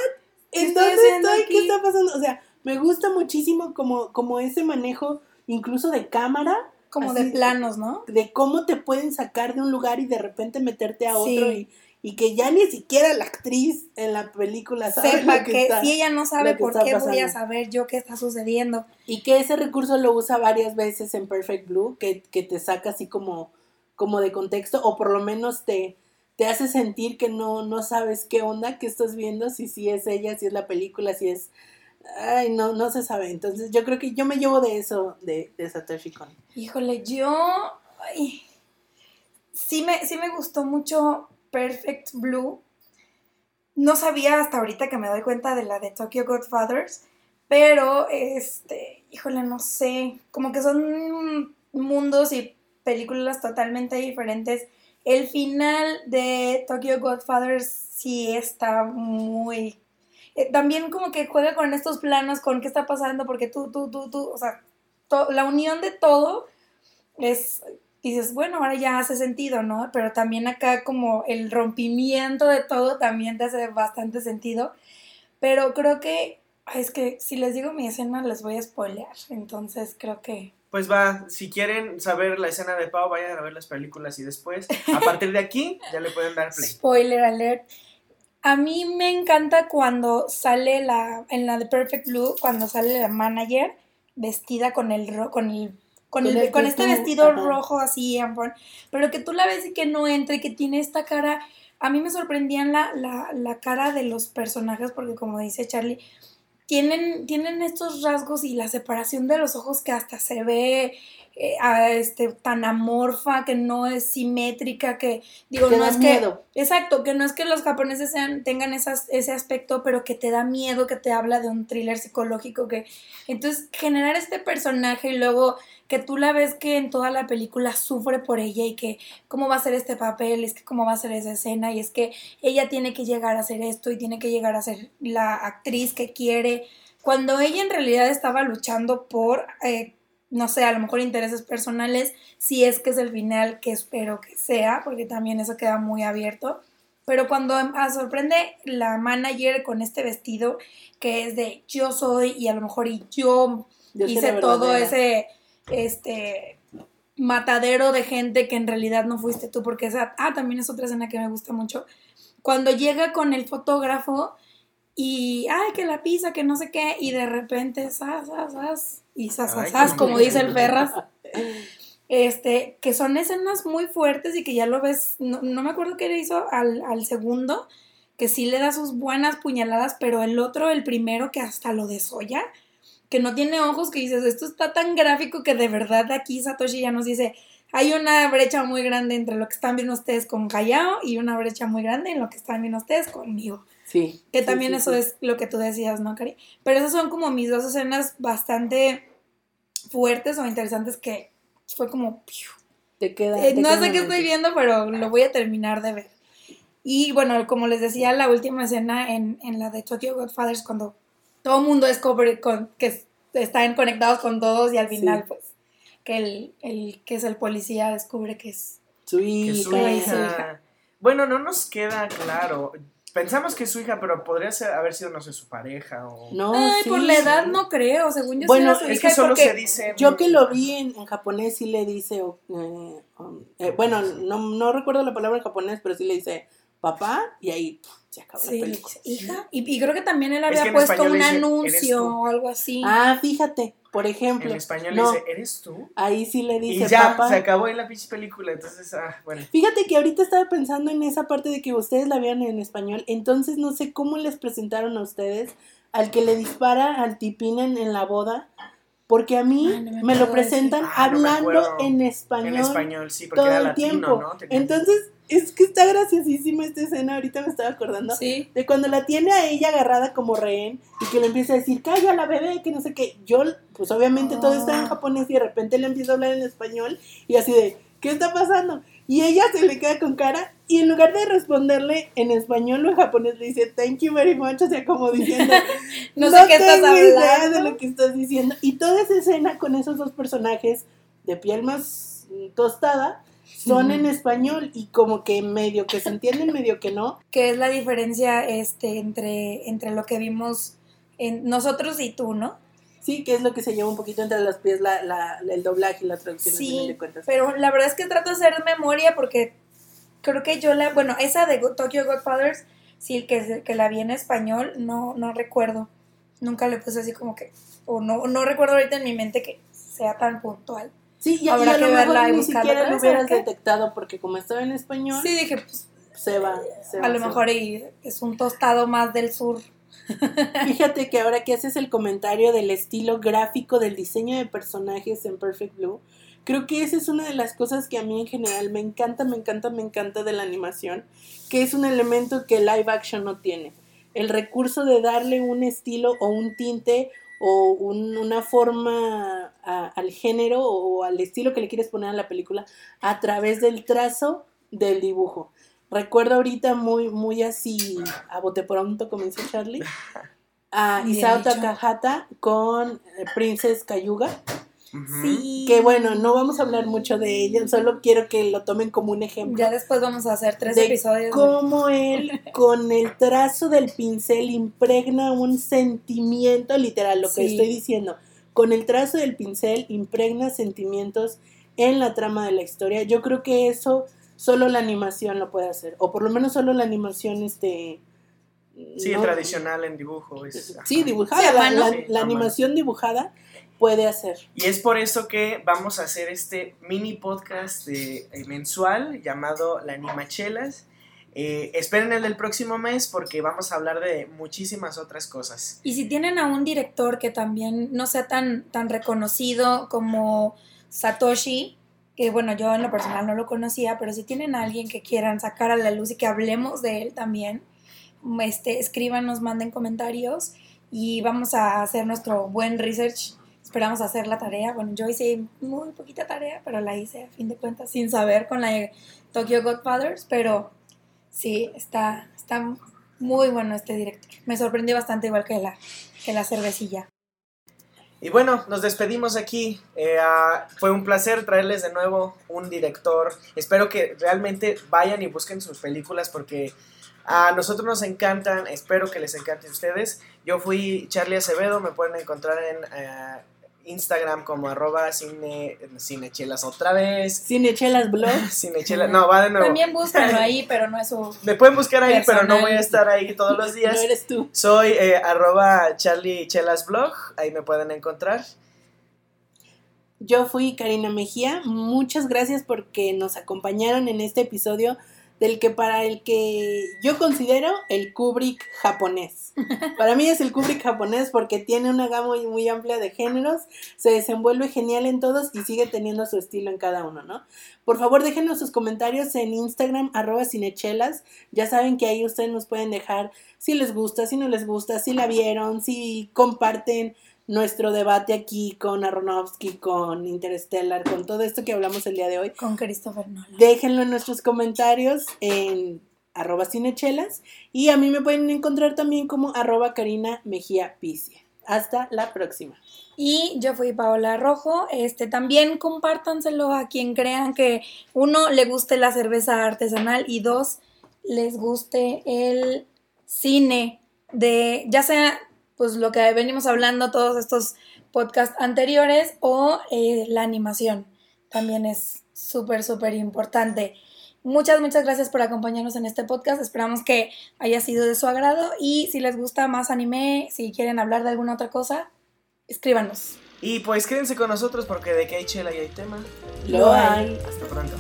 ¿Qué ¿En estoy dónde estoy? aquí? ¿Qué está pasando? O sea, me gusta muchísimo como, como ese manejo, incluso de cámara, Como así- de planos, ¿no? de cómo te pueden sacar de un lugar y de repente meterte a otro Sí. y, y que ya ni siquiera la actriz en la película sabe Sepa lo que, que está. si ella no sabe por qué voy a pasando. saber yo qué está sucediendo. Y que ese recurso lo usa varias veces en Perfect Blue, que, que te saca así como, como de contexto, o por lo menos te, te hace sentir que no, no sabes qué onda que estás viendo, si sí es ella, si es la película, si es... Ay, no, no se sabe. Entonces yo creo que yo me llevo de eso, de, de Satoshi. Híjole, yo ay, sí me, sí me gustó mucho Perfect Blue. No sabía hasta ahorita que me doy cuenta de la de Tokyo Godfathers, pero este, híjole, no sé, como que son mundos y películas totalmente diferentes El final de Tokyo Godfathers sí está muy... eh, también como que juega con estos planos, con qué está pasando, porque tú, tú, tú, tú, o sea, to- la unión de todo es, dices, bueno, ahora ya hace sentido, ¿no? Pero también acá como el rompimiento de todo también te hace bastante sentido. Pero creo que, es que si les digo mi escena les voy a spoilear, entonces creo que... Pues va, si quieren saber la escena de Pau, vayan a ver las películas y después, a partir de aquí, ya le pueden dar play. Spoiler alert. A mí me encanta cuando sale la, en la de Perfect Blue, cuando sale la manager vestida con el, ro- con el, con, el- con este tú- vestido ajá. rojo así, pero que tú la ves y que no entra y que tiene esta cara. A mí me sorprendían la, la, la cara de los personajes porque como dice Charlie, tienen, tienen estos rasgos y la separación de los ojos que hasta se ve eh, este, tan amorfa, que no es simétrica, que digo, Te no es miedo. que... Exacto, que no es que los japoneses sean, tengan esas, ese aspecto, pero que te da miedo, que te habla de un thriller psicológico, que entonces generar este personaje y luego que tú la ves que en toda la película sufre por ella y que cómo va a ser este papel, es que cómo va a ser esa escena y es que ella tiene que llegar a hacer esto y tiene que llegar a ser la actriz que quiere, cuando ella en realidad estaba luchando por, eh, no sé, a lo mejor intereses personales, si es que es el final que espero que sea, porque también eso queda muy abierto. Pero cuando ah, sorprende la manager con este vestido que es de yo soy y a lo mejor y yo Yo hice todo ese este matadero de gente que en realidad no fuiste tú, porque esa, ah, también es otra escena que me gusta mucho. Cuando llega con el fotógrafo y, ay, que la pisa, que no sé qué, y de repente, sas, sas, sas, y sas, sas, como dice el Ferras. Este, que son escenas muy fuertes y que ya lo ves, no, no me acuerdo qué le hizo al, al segundo, que sí le da sus buenas puñaladas, pero el otro, el primero, que hasta lo desolla, que no tiene ojos, que dices, esto está tan gráfico que de verdad aquí Satoshi ya nos dice, hay una brecha muy grande entre lo que están viendo ustedes con Hayao y una brecha muy grande en lo que están viendo ustedes conmigo. Sí. Que sí, también sí, eso sí. es lo que tú decías, ¿no, Cari? Pero esas son como mis dos escenas bastante fuertes o interesantes que fue como... ¡piu! Te queda. Eh, te no queda sé qué estoy viendo, pero lo voy a terminar de ver. Y bueno, como les decía, la última escena en, en la de Tokyo Godfathers, cuando todo el mundo descubre con, que están conectados con todos y al Sí. final, pues, que el, el que es el policía descubre que es... Su Que hija. hija. su hija. Bueno, no nos queda claro. Pensamos que es su hija, pero podría ser, haber sido, no sé, su pareja o... No, Ay, sí, por la sí. edad no creo, según yo Bueno, su Es hija que solo se dice... Yo que lo vi en, en japonés sí le dice, eh, um, eh, bueno, no, no recuerdo la palabra en japonés, pero sí le dice papá y ahí se acaba Sí, la película. hija. Y, y creo que también él Es había que puesto un le dice, "¿Eres anuncio tú?". o algo así. Ah, fíjate, por ejemplo, En español no. le dice, ¿eres tú? ahí sí le Y dice ya, papá. se acabó ahí la pinche película, entonces, ah, bueno. Fíjate que ahorita estaba pensando en esa parte de que ustedes la vean en español, entonces no sé cómo les presentaron a ustedes al que le dispara al tipín en, en la boda, porque a mí Ay, no me me, lo presentan Ah, hablando en español, En español, sí, porque todo era el latino, tiempo. ¿no? Tenía- Entonces, es que está graciosísima esta escena, ahorita me estaba acordando. Sí. De cuando la tiene a ella agarrada como rehén y que le empieza a decir, calla la bebé, que no sé qué. Yo, pues obviamente todo está en Ah. japonés y de repente le empieza a hablar en español y así de, ¿qué está pasando? Y ella se le queda con cara y en lugar de responderle en español o en japonés le dice, thank you very much, o sea, como diciendo, No sé qué estás idea hablando". de lo que estás diciendo. Y toda esa escena con esos dos personajes de piel más tostada son en español y como que medio que se entienden, medio que no. que es la diferencia este entre, entre lo que vimos en nosotros y tú, ¿no? Sí, que es lo que se lleva un poquito entre los pies la, la, el doblaje y la traducción. Sí, de cuentas. pero la verdad es que trato de hacer memoria porque creo que yo la, bueno, esa de Tokyo Godfathers, sí, que, que la vi en español, no, no recuerdo. Nunca le puse así como que, o no, no recuerdo ahorita en mi mente que sea tan puntual. Sí, y, y habrá lo que mejor verla y ni siquiera lo hubieras detectado porque como estaba en español, Sí, dije, pues se va. se va, a lo se va. mejor y es un tostado más del sur. Fíjate que ahora que haces el comentario del estilo gráfico del diseño de personajes en Perfect Blue, creo que esa es una de las cosas que a mí en general me encanta, me encanta, me encanta de la animación, que es un elemento que live action no tiene. El recurso de darle un estilo o un tinte o un- una forma al género o al estilo que le quieres poner a la película a través del trazo del dibujo. Recuerdo ahorita muy, muy así, a bote pronto, como dice Charlie, a Isao. Takahata con eh, Princess Cayuga. Sí. Que bueno, no vamos a hablar mucho de ella, solo quiero que lo tomen como un ejemplo. Ya después vamos a hacer tres de episodios. de- cómo él con el trazo del pincel impregna un sentimiento literal, lo que estoy diciendo. Con el trazo del pincel impregna sentimientos en la trama de la historia. Yo creo que eso solo la animación lo puede hacer, o por lo menos solo la animación este Sí, no- tradicional en dibujo. es- Sí, ajá. dibujada, Sí, la, Sí, animación dibujada puede hacer. Y es por eso que vamos a hacer este mini podcast de- eh, mensual llamado La Animachelas. Eh, esperen el del próximo mes porque vamos a hablar de muchísimas otras cosas. Y si tienen a un director que también no sea tan, tan reconocido como Satoshi, que bueno, yo en lo personal no lo conocía, pero si tienen a alguien que quieran sacar a la luz y que hablemos de él también, este, escríbanos, manden comentarios y vamos a hacer nuestro buen research. Esperamos hacer la tarea. Bueno, yo hice muy poquita tarea, pero la hice a fin de cuentas sin saber con la Tokyo Godfathers, pero sí, está, está muy bueno este director. Me sorprendió bastante igual que la, que la cervecilla. Y bueno, nos despedimos aquí. Eh, ah, fue un placer traerles de nuevo un director. Espero que realmente vayan y busquen sus películas porque a nosotros nos encantan. Espero que les encante a ustedes. Yo fui Charlie Acevedo. Me pueden encontrar en eh, Instagram como arroba cine, cinechelas otra vez. Cinechelas Blog. Cinechelas. No, va de nuevo. También búscanlo ahí, pero no es su... Me pueden buscar ahí, pero no voy a estar ahí todos los No días. eres tú. Soy eh, arroba Charlie Chelas Blog. Ahí me pueden encontrar. Yo fui Karina Mejía. Muchas gracias porque nos acompañaron en este episodio del que para el que yo considero el Kubrick japonés. Para mí es el Kubrick japonés porque tiene una gama muy, muy amplia de géneros, se desenvuelve genial en todos y sigue teniendo su estilo en cada uno, ¿no? Por favor, déjenos sus comentarios en Instagram, arroba cinechelas. Ya saben que ahí ustedes nos pueden dejar si les gusta, si no les gusta, si la vieron, si comparten nuestro debate aquí con Aronofsky, con Interstellar, con todo esto que hablamos el día de hoy. Con Christopher Nolan. Déjenlo en nuestros comentarios en arroba cinechelas y a mí me pueden encontrar también como arroba Karina Mejía Picia. Hasta la próxima. Y yo fui Paola Rojo. Este, también compártanselo a quien crean que uno le guste la cerveza artesanal y dos les guste el cine de ya sea pues lo que venimos hablando todos estos podcasts anteriores o eh, la animación también es súper súper importante. Muchas, muchas gracias por acompañarnos en este podcast. Esperamos que haya sido de su agrado y si les gusta más anime, si quieren hablar de alguna otra cosa, escríbanos. Y pues quédense con nosotros porque de que hay chela y hay tema. Lo hay. Hasta pronto.